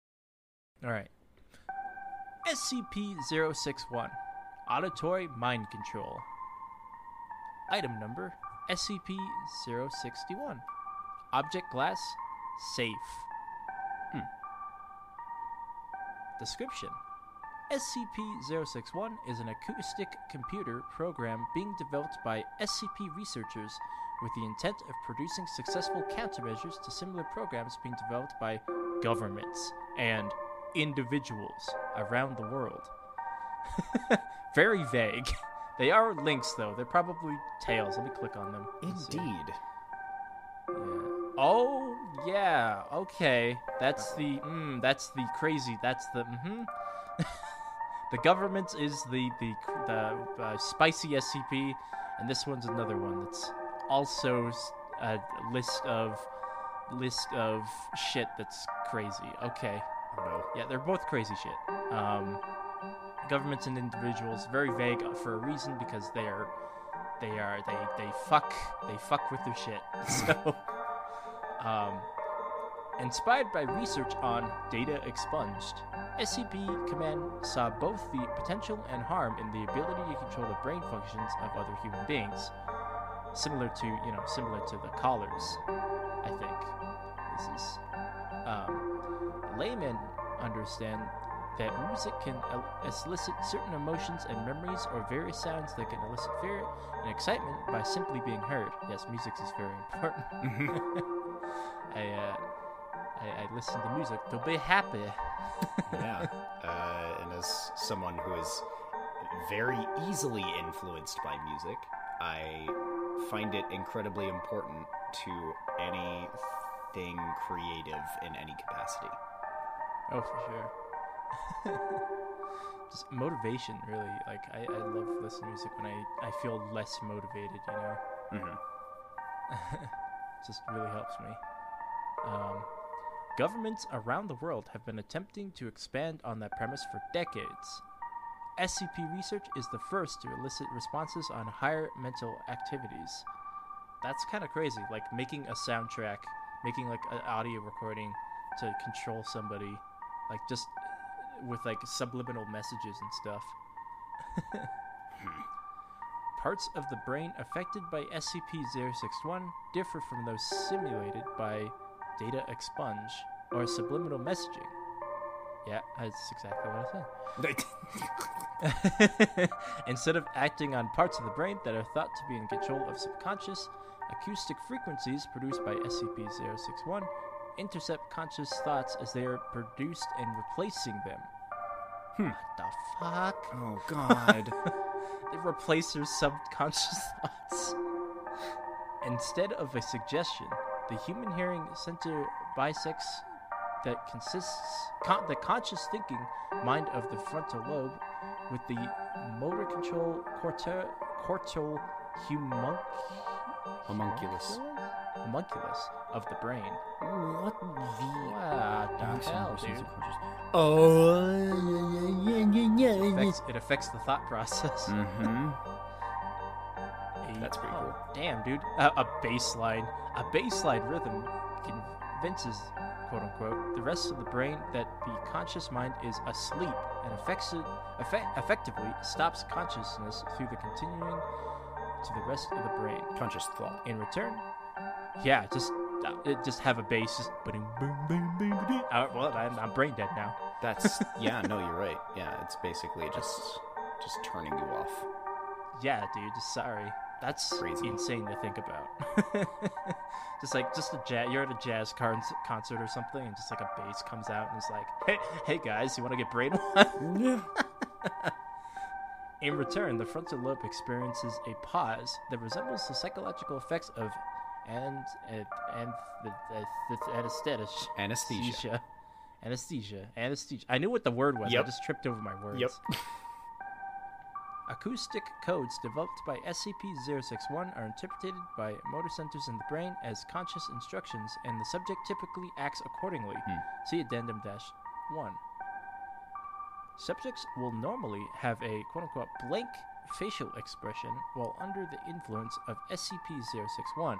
[SPEAKER 1] All right. SCP 061 Auditory Mind Control. Item number SCP 061 Object Class Safe. Hmm. Description SCP 061 is an acoustic computer program being developed by SCP researchers with the intent of producing successful countermeasures to similar programs being developed by governments and individuals around the world. Very vague. They are links, though. They're probably tails. Let me click on them. Let's see.
[SPEAKER 2] Indeed.
[SPEAKER 1] Yeah. Oh, yeah. Okay. That's the. Mm, that's the crazy. That's the. Mm-hmm. the government is the the the uh, spicy SCP, and this one's another one that's also a list of list of shit that's crazy. Okay.
[SPEAKER 2] No.
[SPEAKER 1] Yeah, they're both crazy shit. Um, governments and individuals, very vague for a reason because they are, they are, they they fuck, they fuck with their shit. So, um, inspired by research on data expunged, SCP Command saw both the potential and harm in the ability to control the brain functions of other human beings, similar to you know similar to the collars. I think this is. Laymen understand that music can el- elicit certain emotions and memories or various sounds that can elicit fear and excitement by simply being heard. Yes, music is very important. I, uh, I, I listen to music to be happy.
[SPEAKER 2] yeah. Uh, and as someone who is very easily influenced by music, I find it incredibly important to anything creative in any capacity.
[SPEAKER 1] Oh, for sure. Just motivation, really. Like, I, I love listening to music when I, I feel less motivated, you know?
[SPEAKER 2] Mm-hmm.
[SPEAKER 1] just really helps me. Um, governments around the world have been attempting to expand on that premise for decades. SCP research is the first to elicit responses on higher mental activities. That's kind of crazy, like making a soundtrack, making like an audio recording to control somebody, like just with like subliminal messages and stuff. Hmm. Parts of the brain affected by SCP-061 differ from those simulated by data expunge or subliminal messaging. Yeah, that's exactly what I said. Instead of acting on parts of the brain that are thought to be in control of subconscious, acoustic frequencies produced by SCP-061 intercept conscious thoughts as they are produced and replacing them. Hmm. What the fuck?
[SPEAKER 2] Oh God.
[SPEAKER 1] They replace their subconscious thoughts. Instead of a suggestion, the human hearing center bisects that consists con- the conscious thinking mind of the frontal lobe with the motor control corte- cortical humunc-
[SPEAKER 2] Homunculus.
[SPEAKER 1] homunculus of the brain.
[SPEAKER 3] What the?
[SPEAKER 1] What the hell, dude?
[SPEAKER 3] Oh, yeah, yeah, yeah, yeah, yeah.
[SPEAKER 1] Affects, it affects the thought process.
[SPEAKER 2] mm-hmm. That's pretty
[SPEAKER 1] oh,
[SPEAKER 2] cool.
[SPEAKER 1] Damn, dude. A, a bass line, a bass line rhythm convinces, quote unquote, the rest of the brain that the conscious mind is asleep and affects it, effect, effectively stops consciousness through the continuing to the rest of the brain.
[SPEAKER 2] Conscious thought.
[SPEAKER 1] In return, yeah, just it- just have a bass, just boom, boom, boom, boom, boom. Uh, well, I'm, I'm brain dead now.
[SPEAKER 2] That's yeah. No, you're right. Yeah, it's basically just just turning you off.
[SPEAKER 1] Yeah, dude. Sorry. That's
[SPEAKER 2] Crazy.
[SPEAKER 1] insane to think about. just like just a jazz. You're at a jazz con- concert or something, and just like a bass comes out and it's like, "Hey, hey guys, you want to get brainwashed?" In return, the frontal lobe experiences a pause that resembles the psychological effects of and and and the, the, the anesthesia.
[SPEAKER 2] Anesthesia.
[SPEAKER 1] Anesthesia. Anesthesia. I knew what the word was.
[SPEAKER 2] Yep.
[SPEAKER 1] I just tripped over my words.
[SPEAKER 2] Yep.
[SPEAKER 1] Acoustic codes developed by SCP-061 are interpreted by motor centers in the brain as conscious instructions, and the subject typically acts accordingly. Hmm. See addendum dash one. Subjects will normally have a quote-unquote blank facial expression while under the influence of SCP-061.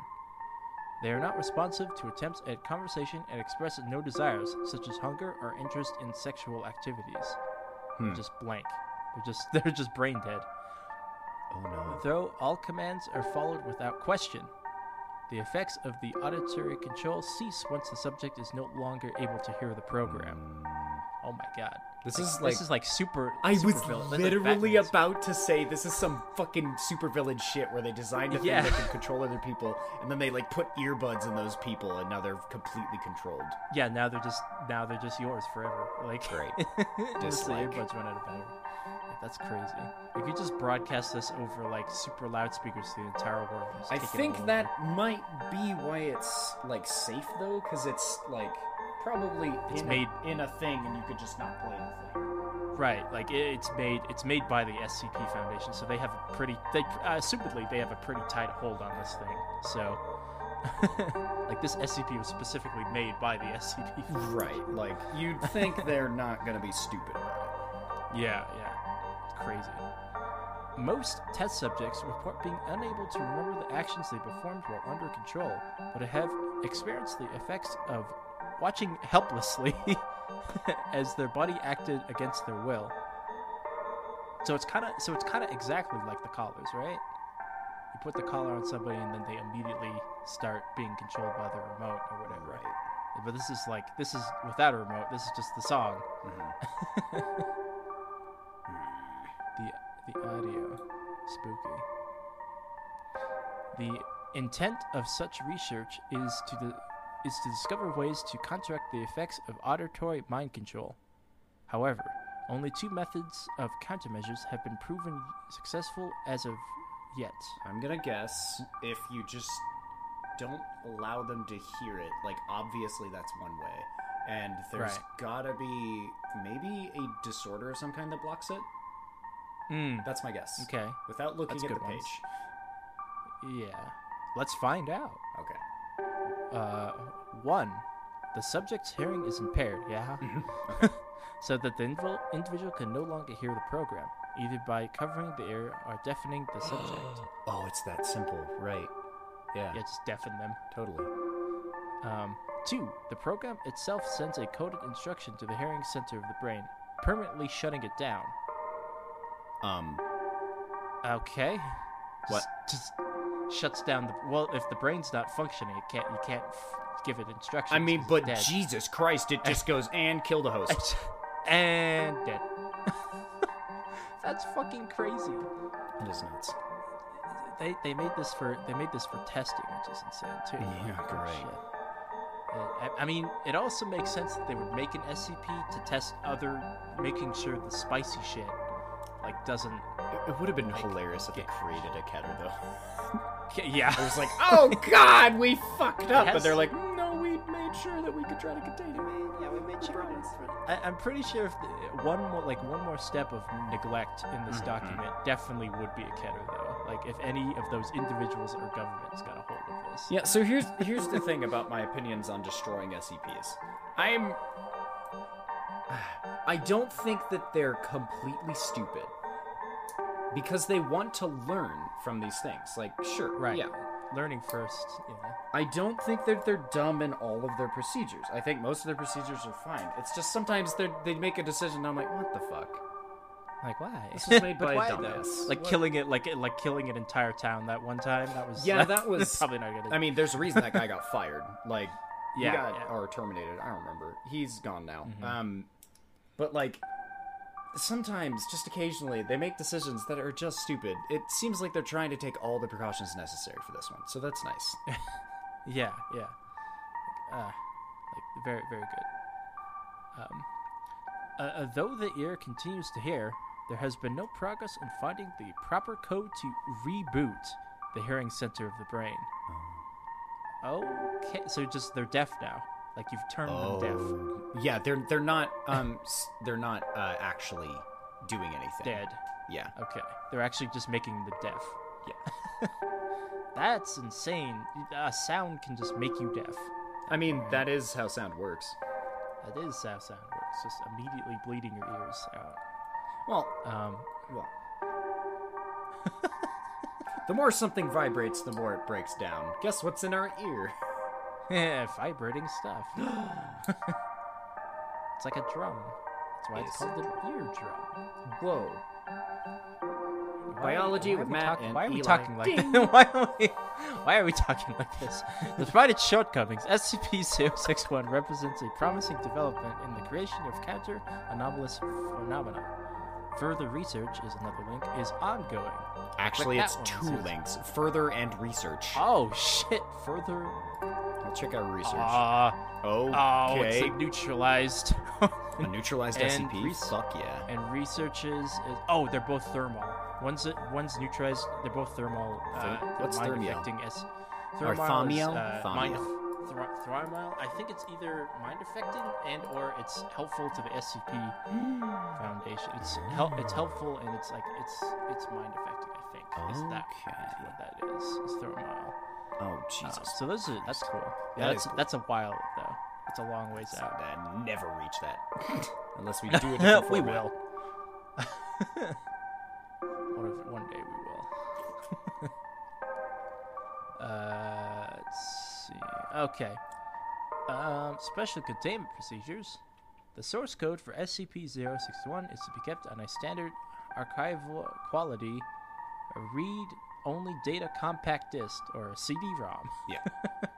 [SPEAKER 1] They are not responsive to attempts at conversation and express no desires, such as hunger or interest in sexual activities. They're hmm. just blank. They're just they're just brain dead.
[SPEAKER 2] Oh no.
[SPEAKER 1] Though all commands are followed without question, the effects of the auditory control cease once the subject is no longer able to hear the program. Hmm. Oh my god.
[SPEAKER 2] This
[SPEAKER 1] Like,
[SPEAKER 2] is like
[SPEAKER 1] this is like super.
[SPEAKER 2] I
[SPEAKER 1] super
[SPEAKER 2] was
[SPEAKER 1] villain-
[SPEAKER 2] literally
[SPEAKER 1] Batman's-
[SPEAKER 2] about to say this is some fucking supervillain shit where they designed a thing
[SPEAKER 1] Yeah.
[SPEAKER 2] that can control other people, and then they like put earbuds in those people, and now they're completely controlled.
[SPEAKER 1] Yeah, now they're just now they're just yours forever. Like
[SPEAKER 2] Great.
[SPEAKER 1] The earbuds run out of battery. Like, that's crazy. You could just broadcast this over like super loudspeakers to the entire world.
[SPEAKER 2] I think that might be why it's like safe though, because it's like probably
[SPEAKER 1] It's
[SPEAKER 2] in,
[SPEAKER 1] made-
[SPEAKER 2] a, in a thing, and you could just not play the thing.
[SPEAKER 1] Right, like it, it's made it's made by the SCP Foundation, so they have a pretty they uh, assumedly they have a pretty tight hold on this thing. So, like this SCP was specifically made by the SCP.
[SPEAKER 2] Right. Like you'd think they're not gonna be stupid about it.
[SPEAKER 1] Yeah, yeah, it's crazy. Most test subjects report being unable to remember the actions they performed while under control, but have experienced the effects of watching helplessly as their body acted against their will. So it's kind of so it's kind of exactly like the collars, right? You put the collar on somebody and then they immediately start being controlled by the remote or whatever.
[SPEAKER 2] Right.
[SPEAKER 1] But this is like this is without a remote. This is just the song. Mm-hmm. the the audio spooky. The intent of such research is to the is to discover ways to counteract the effects of auditory mind control. However, only two methods of countermeasures have been proven successful as of yet.
[SPEAKER 2] I'm gonna guess if you just don't allow them to hear it, like obviously that's one way. And there's
[SPEAKER 1] Right.
[SPEAKER 2] gotta be maybe a disorder of some kind that blocks it.
[SPEAKER 1] Mm,
[SPEAKER 2] That's my guess.
[SPEAKER 1] okay.
[SPEAKER 2] Without looking
[SPEAKER 1] That's
[SPEAKER 2] at the
[SPEAKER 1] ones.
[SPEAKER 2] page.
[SPEAKER 1] Yeah. Let's find out.
[SPEAKER 2] Okay.
[SPEAKER 1] Uh, one, the subject's hearing is impaired, yeah? so that the individual, individual can no longer hear the program, either by covering the ear or deafening the subject.
[SPEAKER 2] Oh, it's that simple, right? Yeah,
[SPEAKER 1] yeah, just deafen them.
[SPEAKER 2] totally.
[SPEAKER 1] Um, two, the program itself sends a coded instruction to the hearing center of the brain, permanently shutting it down.
[SPEAKER 2] Um,
[SPEAKER 1] Okay.
[SPEAKER 2] What?
[SPEAKER 1] Just, just shuts down the. Well, if the brain's not functioning, it can't. You can't f- give it instructions.
[SPEAKER 2] I mean, but. Jesus Christ, it just goes and kill the host.
[SPEAKER 1] and dead. That's fucking crazy.
[SPEAKER 2] It is nuts.
[SPEAKER 1] They they made this for they made this for testing, which is insane too.
[SPEAKER 2] Yeah,
[SPEAKER 1] oh,
[SPEAKER 2] great.
[SPEAKER 1] I, mean, it also makes sense that they would make an SCP to test other, making sure the spicy shit like doesn't.
[SPEAKER 2] It, it would have been hilarious if they created a Keter, though.
[SPEAKER 1] Yeah,
[SPEAKER 2] It was like, oh god, we fucked up.
[SPEAKER 1] has-
[SPEAKER 2] But they're like, no, we made sure that we could try to contain it.
[SPEAKER 1] yeah, we made sure. I, I'm pretty sure if the, one more like one more step of neglect in this
[SPEAKER 2] Mhm.
[SPEAKER 1] document definitely would be a Keter though. Like if any of those individuals or governments got a hold of this.
[SPEAKER 2] Yeah, so here's here's the thing about my opinions on destroying SCPs. I'm I don't think that they're completely stupid. Because they want to learn from these things. Like, sure,
[SPEAKER 1] Right.
[SPEAKER 2] yeah.
[SPEAKER 1] Learning first. Yeah.
[SPEAKER 2] I don't think that they're dumb in all of their procedures. I think most of their procedures are fine. It's just sometimes they they make a decision. and I'm like, what the fuck?
[SPEAKER 1] Like why?
[SPEAKER 2] This was made by a dumbass.
[SPEAKER 1] Like
[SPEAKER 2] What?
[SPEAKER 1] killing it, like like killing an entire town that one time. That was
[SPEAKER 2] Yeah, that was-
[SPEAKER 1] probably not good.
[SPEAKER 2] I mean, there's a reason that guy got fired. Like, he
[SPEAKER 1] Yeah,
[SPEAKER 2] got
[SPEAKER 1] yeah. Mm-hmm.
[SPEAKER 2] or terminated. I don't remember. He's gone now. Um, but like, sometimes, just occasionally, they make decisions that are just stupid. It seems like they're trying to take all the precautions necessary for this one, so that's nice.
[SPEAKER 1] Yeah, yeah. Uh, like very, very good. Um, uh, uh, though the ear continues to hear, there has been no progress in finding the proper code to reboot the hearing center of the brain. Okay, so just they're deaf now. Like you've turned them deaf.
[SPEAKER 2] Oh, yeah, they're they're not um they're not uh, actually doing anything.
[SPEAKER 1] Dead.
[SPEAKER 2] Yeah.
[SPEAKER 1] Okay, they're actually just making the deaf.
[SPEAKER 2] Yeah.
[SPEAKER 1] That's insane. A sound can just make you deaf.
[SPEAKER 2] I mean, that is how sound works.
[SPEAKER 1] That is how sound works. Just immediately bleeding your ears out.
[SPEAKER 2] Well,
[SPEAKER 1] Um,
[SPEAKER 2] well. the more something vibrates, the more it breaks down. Guess what's in our ear?
[SPEAKER 1] Vibrating stuff. it's like a drum. That's why it's
[SPEAKER 2] Is
[SPEAKER 1] called an eardrum.
[SPEAKER 2] Whoa. Biology with Matt
[SPEAKER 1] talking-
[SPEAKER 2] and
[SPEAKER 1] Why are we
[SPEAKER 2] Eli.
[SPEAKER 1] talking like this? why, are we, why are we talking like this? Despite its shortcomings, SCP-061 represents a promising development in the creation of counter anomalous phenomena. Further research is another link is ongoing.
[SPEAKER 2] Actually, it's two
[SPEAKER 1] one, it says.
[SPEAKER 2] links. Further and research.
[SPEAKER 1] Oh shit! Further.
[SPEAKER 2] I'll check out research.
[SPEAKER 1] Ah. oh, it's
[SPEAKER 2] okay.
[SPEAKER 1] neutralized.
[SPEAKER 2] a neutralized SCP?
[SPEAKER 1] res-
[SPEAKER 2] Fuck yeah.
[SPEAKER 1] and researches is oh they're both Thaumiel one's one's neutralized they're both Thaumiel uh, they're
[SPEAKER 2] what's
[SPEAKER 1] mind
[SPEAKER 2] thermio?
[SPEAKER 1] affecting s
[SPEAKER 2] Or
[SPEAKER 1] Thaumiel is, uh, mind. I think it's either mind affecting and or it's helpful to the scp foundation it's hel- it's helpful and it's like it's it's mind affecting i think is that is
[SPEAKER 2] Okay.
[SPEAKER 1] what that is is Thaumiel
[SPEAKER 2] Oh,
[SPEAKER 1] Uh,
[SPEAKER 2] Jesus.
[SPEAKER 1] so those are that's cool yeah
[SPEAKER 2] That
[SPEAKER 1] that's
[SPEAKER 2] cool.
[SPEAKER 1] that's a while though it's a long ways
[SPEAKER 2] So
[SPEAKER 1] out
[SPEAKER 2] that never reach that. Unless we do it.
[SPEAKER 1] we will. one, of, one day we will. uh, let's see. Okay. Um, special containment procedures. The source code for SCP-061 is to be kept on a standard archival quality read-only data compact disc or a CD-ROM.
[SPEAKER 2] Yeah.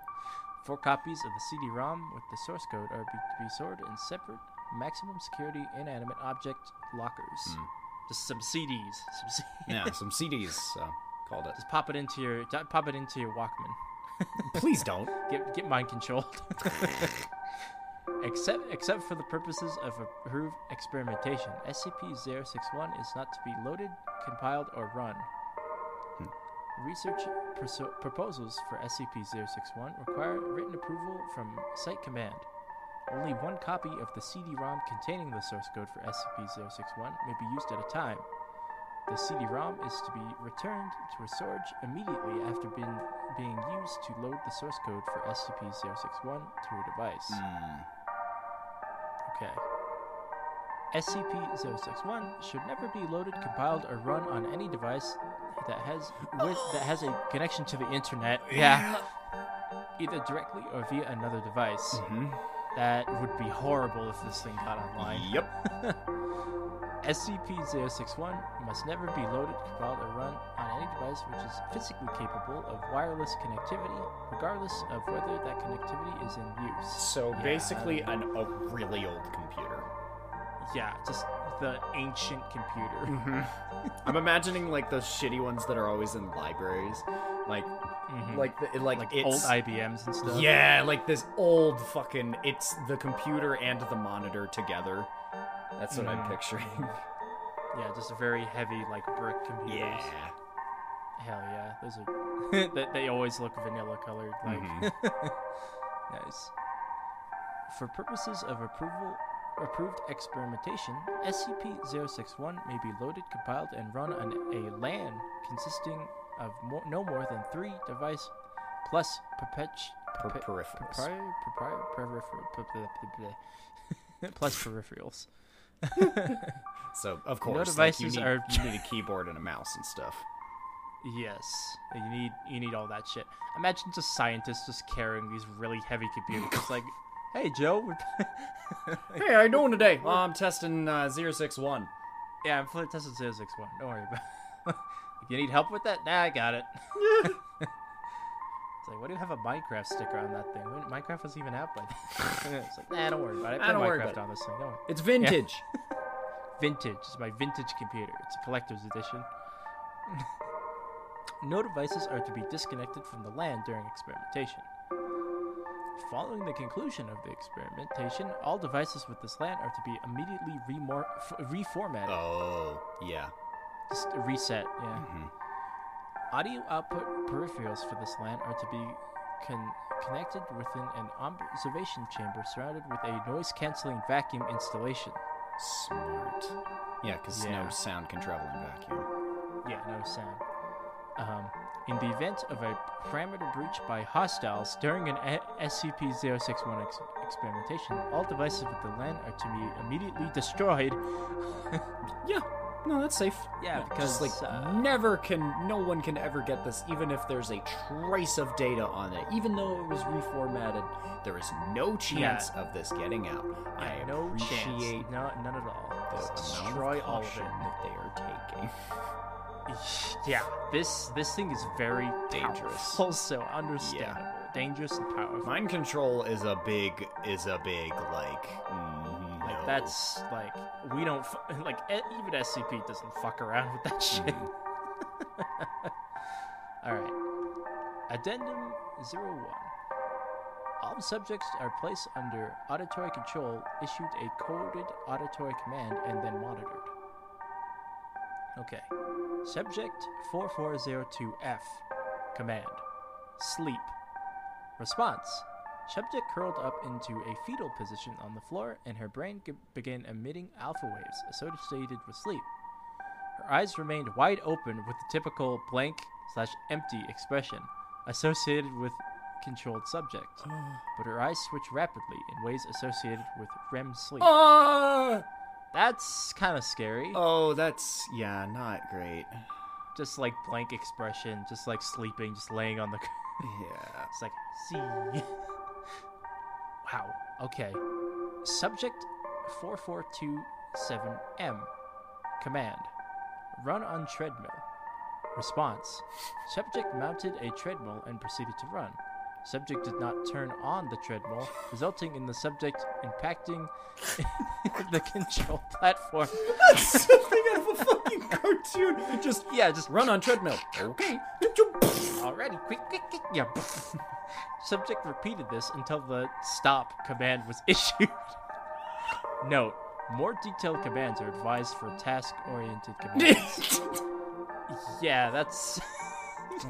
[SPEAKER 1] Four copies of the CD-ROM with the source code are be, to be stored in separate, maximum security inanimate object lockers.
[SPEAKER 2] Hmm.
[SPEAKER 1] Just some CDs. Some C-
[SPEAKER 2] Yeah, some CDs uh, called it.
[SPEAKER 1] Just pop it into your pop it into your Walkman.
[SPEAKER 2] Please don't.
[SPEAKER 1] Get get mind controlled. except except for the purposes of approved experimentation, SCP-061 is not to be loaded, compiled, or run. Research perso- proposals for SCP-061 require written approval from Site Command. Only one copy of the CD-ROM containing the source code for SCP-061 may be used at a time. The CD-ROM is to be returned to a storage immediately after being, being used to load the source code for SCP-061 to a device.
[SPEAKER 2] Hmm.
[SPEAKER 1] Okay. SCP-061 should never be loaded, compiled, or run on any device that has with that has a connection to the internet. Yeah. Either directly or via another device.
[SPEAKER 2] Mm-hmm.
[SPEAKER 1] That would be horrible if this thing got online.
[SPEAKER 2] Yep.
[SPEAKER 1] SCP-061 must never be loaded, compiled, or run on any device which is physically capable of wireless connectivity, regardless of whether that connectivity is in use.
[SPEAKER 2] So
[SPEAKER 1] Yeah,
[SPEAKER 2] basically, an, a really old computer.
[SPEAKER 1] Yeah, just the ancient computer.
[SPEAKER 2] I'm imagining like those shitty ones that are always in libraries, like, like, the, like,
[SPEAKER 1] like
[SPEAKER 2] it's,
[SPEAKER 1] old IBMs and stuff.
[SPEAKER 2] Yeah, like this old fucking. It's the computer and the monitor together. That's what I'm
[SPEAKER 1] Mhm.
[SPEAKER 2] picturing.
[SPEAKER 1] Yeah, just a very heavy, like brick computers.
[SPEAKER 2] yeah.
[SPEAKER 1] Hell yeah, those are. they, they always look vanilla colored. Like,
[SPEAKER 2] Mhm.
[SPEAKER 1] nice. For purposes of approval, approved experimentation, SCP-061 may be loaded, compiled, and run on a LAN consisting of more, no more than three device plus perpet-
[SPEAKER 2] Per- peripherals.
[SPEAKER 1] plus peripherals.
[SPEAKER 2] so of
[SPEAKER 1] No
[SPEAKER 2] course, like, you,
[SPEAKER 1] devices
[SPEAKER 2] need,
[SPEAKER 1] are-
[SPEAKER 2] you need a keyboard and a mouse and stuff.
[SPEAKER 1] Yes, you need you need all that shit. Imagine just scientists just carrying these really heavy computers. Like, hey Joe,
[SPEAKER 2] Hey, how you doing today? Well, I'm testing uh, 061.
[SPEAKER 1] yeah, I'm testing 061. Don't worry about. it. you need help with that? Nah, I got it. it's like, why do you have a Minecraft sticker on that thing? When- Minecraft was even out by then. it's like, nah, don't worry about it. I
[SPEAKER 2] Nah, don't worry
[SPEAKER 1] Minecraft
[SPEAKER 2] about
[SPEAKER 1] on this thing. Don't worry.
[SPEAKER 2] It's vintage.
[SPEAKER 1] Vintage. It's my vintage computer. It's a collector's edition. no devices are to be disconnected from the LAN during experimentation. Following the conclusion of the experimentation, all devices with this LAN are to be immediately remor- f- reformatted.
[SPEAKER 2] oh, yeah.
[SPEAKER 1] Just a reset, yeah.
[SPEAKER 2] Mhm.
[SPEAKER 1] Audio output peripherals for this LAN are to be con- connected within an observation chamber surrounded with a noise canceling vacuum installation.
[SPEAKER 2] Smart. Yeah, because
[SPEAKER 1] Yeah.
[SPEAKER 2] no sound can travel in vacuum.
[SPEAKER 1] Yeah, no sound. Um, in the event of a parameter breach by hostiles during an a- SCP-061 ex- experimentation, all devices with the LAN are to be immediately destroyed.
[SPEAKER 2] Yeah. No, that's safe.
[SPEAKER 1] Yeah,
[SPEAKER 2] just
[SPEAKER 1] because,
[SPEAKER 2] like
[SPEAKER 1] uh,
[SPEAKER 2] never can, no one can ever get this, even if there's a trace of data on it. Even though it was reformatted, there is no chance of this getting out. I
[SPEAKER 1] no
[SPEAKER 2] appreciate
[SPEAKER 1] chance. No, none at all.
[SPEAKER 2] the
[SPEAKER 1] Just destroy all of it.
[SPEAKER 2] that they are taking.
[SPEAKER 1] Yeah, this this thing is very
[SPEAKER 2] Dangerous.
[SPEAKER 1] powerful, so understandable, dangerous and powerful.
[SPEAKER 2] Mind control is a big, is a big like. mm,
[SPEAKER 1] Like
[SPEAKER 2] no.
[SPEAKER 1] that's like we don't like even SCP doesn't fuck around with that shit. All right. Addendum 01. All subjects are placed under auditory control, issued a coded auditory command, and then monitored. Okay. Subject 4402F. Command. Sleep. Response. Subject curled up into a fetal position on the floor, and her brain g- began emitting alpha waves associated with sleep. Her eyes remained wide open with the typical blank slash empty expression associated with controlled subject, but her eyes switched rapidly in ways associated with REM sleep.
[SPEAKER 2] Ah!
[SPEAKER 1] That's kind of scary.
[SPEAKER 2] Oh, that's yeah, not great.
[SPEAKER 1] Just like blank expression, just like sleeping, just laying on the.
[SPEAKER 2] Yeah.
[SPEAKER 1] It's like, see. wow. Okay. Subject 4427M. Command. Run on treadmill. Response. Subject mounted a treadmill and proceeded to run. Subject did not turn on the treadmill, resulting in the subject impacting the control platform.
[SPEAKER 2] That's something out of a fucking cartoon. Just
[SPEAKER 1] Yeah, just
[SPEAKER 2] run on treadmill. Okay.
[SPEAKER 1] Already, quick, quick, quick. Yeah. Subject repeated this until the stop command was issued. Note: More detailed commands are advised for task-oriented commands. yeah, that's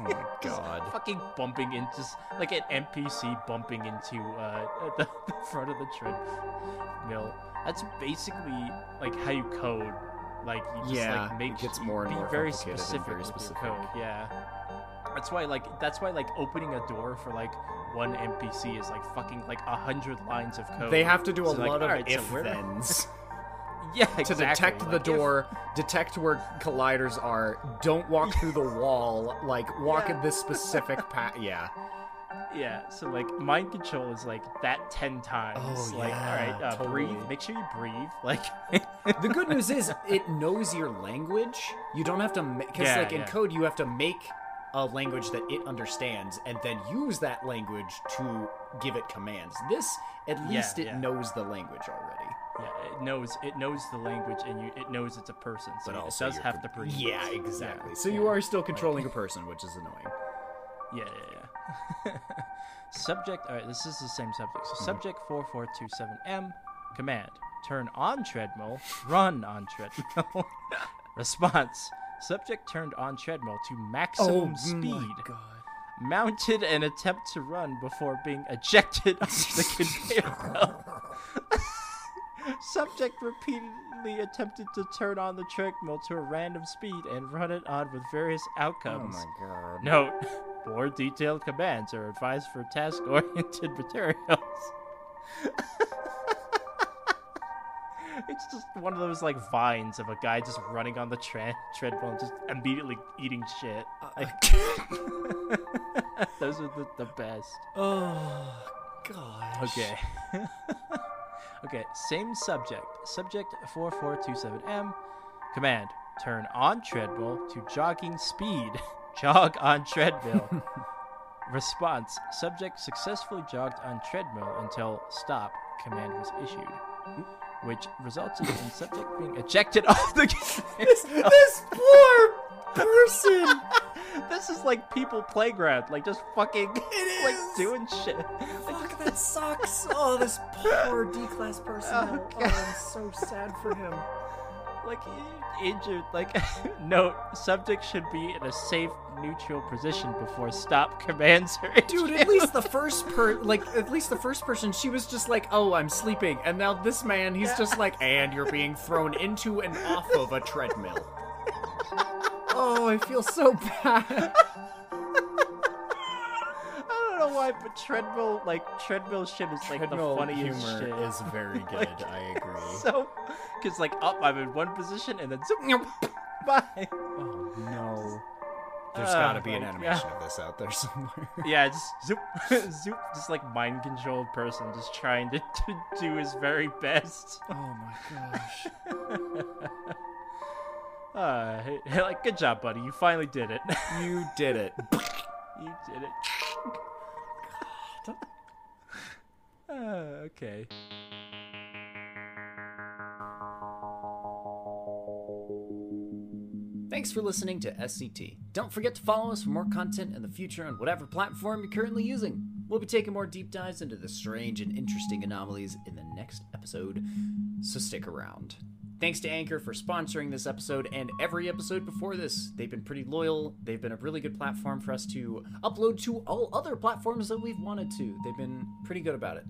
[SPEAKER 2] Oh my god.
[SPEAKER 1] fucking bumping into like an NPC bumping into uh, the, the front of the treadmill. That's basically like how you code. Like you just
[SPEAKER 2] Yeah,
[SPEAKER 1] like make
[SPEAKER 2] it gets more and
[SPEAKER 1] be
[SPEAKER 2] more
[SPEAKER 1] very specific
[SPEAKER 2] very
[SPEAKER 1] with
[SPEAKER 2] specific.
[SPEAKER 1] your code. Yeah. That's why like that's why like opening a door for like one NPC is like fucking like a hundred lines of code.
[SPEAKER 2] They have to do a
[SPEAKER 1] So, like,
[SPEAKER 2] lot of
[SPEAKER 1] alright, so
[SPEAKER 2] if
[SPEAKER 1] the-
[SPEAKER 2] thens
[SPEAKER 1] yeah,
[SPEAKER 2] to
[SPEAKER 1] exactly.
[SPEAKER 2] detect the
[SPEAKER 1] like, if-
[SPEAKER 2] door, detect where colliders are. Don't walk through the wall. Like walk in this specific path. Yeah.
[SPEAKER 1] Yeah, so like mind control is like that ten times.
[SPEAKER 2] Oh,
[SPEAKER 1] like,
[SPEAKER 2] yeah,
[SPEAKER 1] all right, uh, breathe. Make sure you breathe. Like,
[SPEAKER 2] The good news is it knows your language. You don't have to because
[SPEAKER 1] Yeah,
[SPEAKER 2] like in
[SPEAKER 1] yeah.
[SPEAKER 2] code you have to make a language that it understands and then use that language to give it commands. This at
[SPEAKER 1] Yeah,
[SPEAKER 2] least it
[SPEAKER 1] yeah.
[SPEAKER 2] knows the language already.
[SPEAKER 1] Yeah, it knows it knows the language and you it knows it's a person. So
[SPEAKER 2] But
[SPEAKER 1] it does have
[SPEAKER 2] con-
[SPEAKER 1] to breathe.
[SPEAKER 2] Yeah, exactly.
[SPEAKER 1] Yeah,
[SPEAKER 2] So you
[SPEAKER 1] yeah.
[SPEAKER 2] are still controlling a person, which is annoying.
[SPEAKER 1] Yeah, yeah, yeah. subject. All right, this is the same subject. So mm-hmm. subject four four two seven M. Command: Turn on treadmill. Run on treadmill. Response: Subject turned on treadmill to maximum oh speed.
[SPEAKER 2] god.
[SPEAKER 1] Mounted an attempt to run before being ejected onto the conveyor belt. Subject repeatedly attempted to turn on the treadmill to a random speed and run it on with various
[SPEAKER 2] Oh
[SPEAKER 1] outcomes.
[SPEAKER 2] my god.
[SPEAKER 1] Note: More detailed commands are advised for task-oriented materials. It's just one of those like vines of a guy just running on the tra- treadmill and just immediately eating shit. Uh, like, uh, those are the, the best.
[SPEAKER 4] Oh, gosh.
[SPEAKER 1] Okay. Okay, same subject. Subject 4427M. Command turn on treadmill to jogging speed. Jog on treadmill. Response Subject successfully jogged on treadmill until stop command was issued. Which resulted in subject being ejected off the game.
[SPEAKER 4] This poor person.
[SPEAKER 1] this is like people playground, like just fucking
[SPEAKER 4] It
[SPEAKER 1] like
[SPEAKER 4] is.
[SPEAKER 1] doing shit.
[SPEAKER 4] That sucks. Oh, this poor D class person. Oh, I'm so sad for him.
[SPEAKER 1] like injured like note subject should be in a safe neutral position before stop commands are
[SPEAKER 4] Dude, at least the first per like at least the first person, she was just like, "Oh, I'm sleeping," and now this man, he's just like, "And you're being thrown into and off of a treadmill." oh, I feel so bad.
[SPEAKER 1] I don't know why but treadmill like treadmill shit is like
[SPEAKER 2] Treadmill
[SPEAKER 1] the funniest
[SPEAKER 2] humor
[SPEAKER 1] shit
[SPEAKER 2] is very good.
[SPEAKER 1] Like-
[SPEAKER 2] I agree.
[SPEAKER 1] so because like up i'm in one position and then zoom bye
[SPEAKER 2] oh no.
[SPEAKER 4] There's
[SPEAKER 1] Oh
[SPEAKER 4] got to be an animation of this out there somewhere.
[SPEAKER 1] yeah just zoop zoop just like mind controlled person just trying to, to do his very best
[SPEAKER 4] oh my gosh.
[SPEAKER 1] uh hey, like good job buddy you finally did it
[SPEAKER 4] You did it.
[SPEAKER 1] You did it. Uh, okay.
[SPEAKER 2] Thanks for listening to SCT. Don't forget to follow us for more content in the future on whatever platform you're currently using. We'll be taking more deep dives into the strange and interesting anomalies in the next episode, so stick around. Thanks to Anchor for sponsoring this episode and every episode before this. They've been pretty loyal. They've been a really good platform for us to upload to all other platforms that we've wanted to. They've been pretty good about it.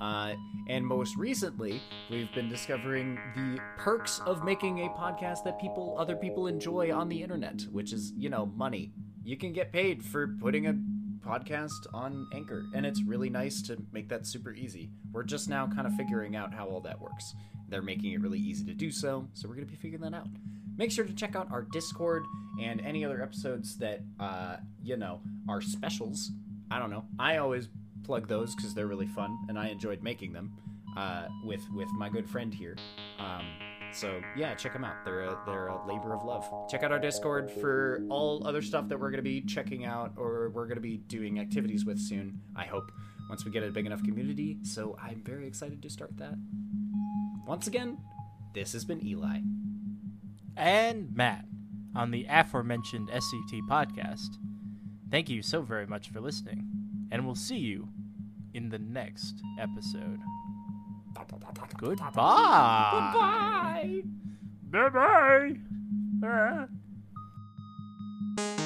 [SPEAKER 2] Uh, and most recently, we've been discovering the perks of making a podcast that people, other people enjoy on the internet, which is, you know, money. You can get paid for putting a podcast on Anchor, and it's really nice to make that super easy. We're just now kind of figuring out how all that works. They're making it really easy to do so, so we're going to be figuring that out. Make sure to check out our Discord and any other episodes that, uh, you know, are specials. I don't know. I always plug those because they're really fun, and I enjoyed making them uh, with with my good friend here. Um, so yeah, check them out. They're a, they're a labor of love. Check out our Discord for all other stuff that we're to be checking out or we're to be doing activities with soon. I hope once we get a big enough community. So I'm very excited to start that. Once again, this has been Eli.
[SPEAKER 1] And Matt on the aforementioned SCT podcast. Thank you so very much for listening, and we'll see you in the next episode. Goodbye.
[SPEAKER 4] Bye.
[SPEAKER 1] Bye bye. Ah.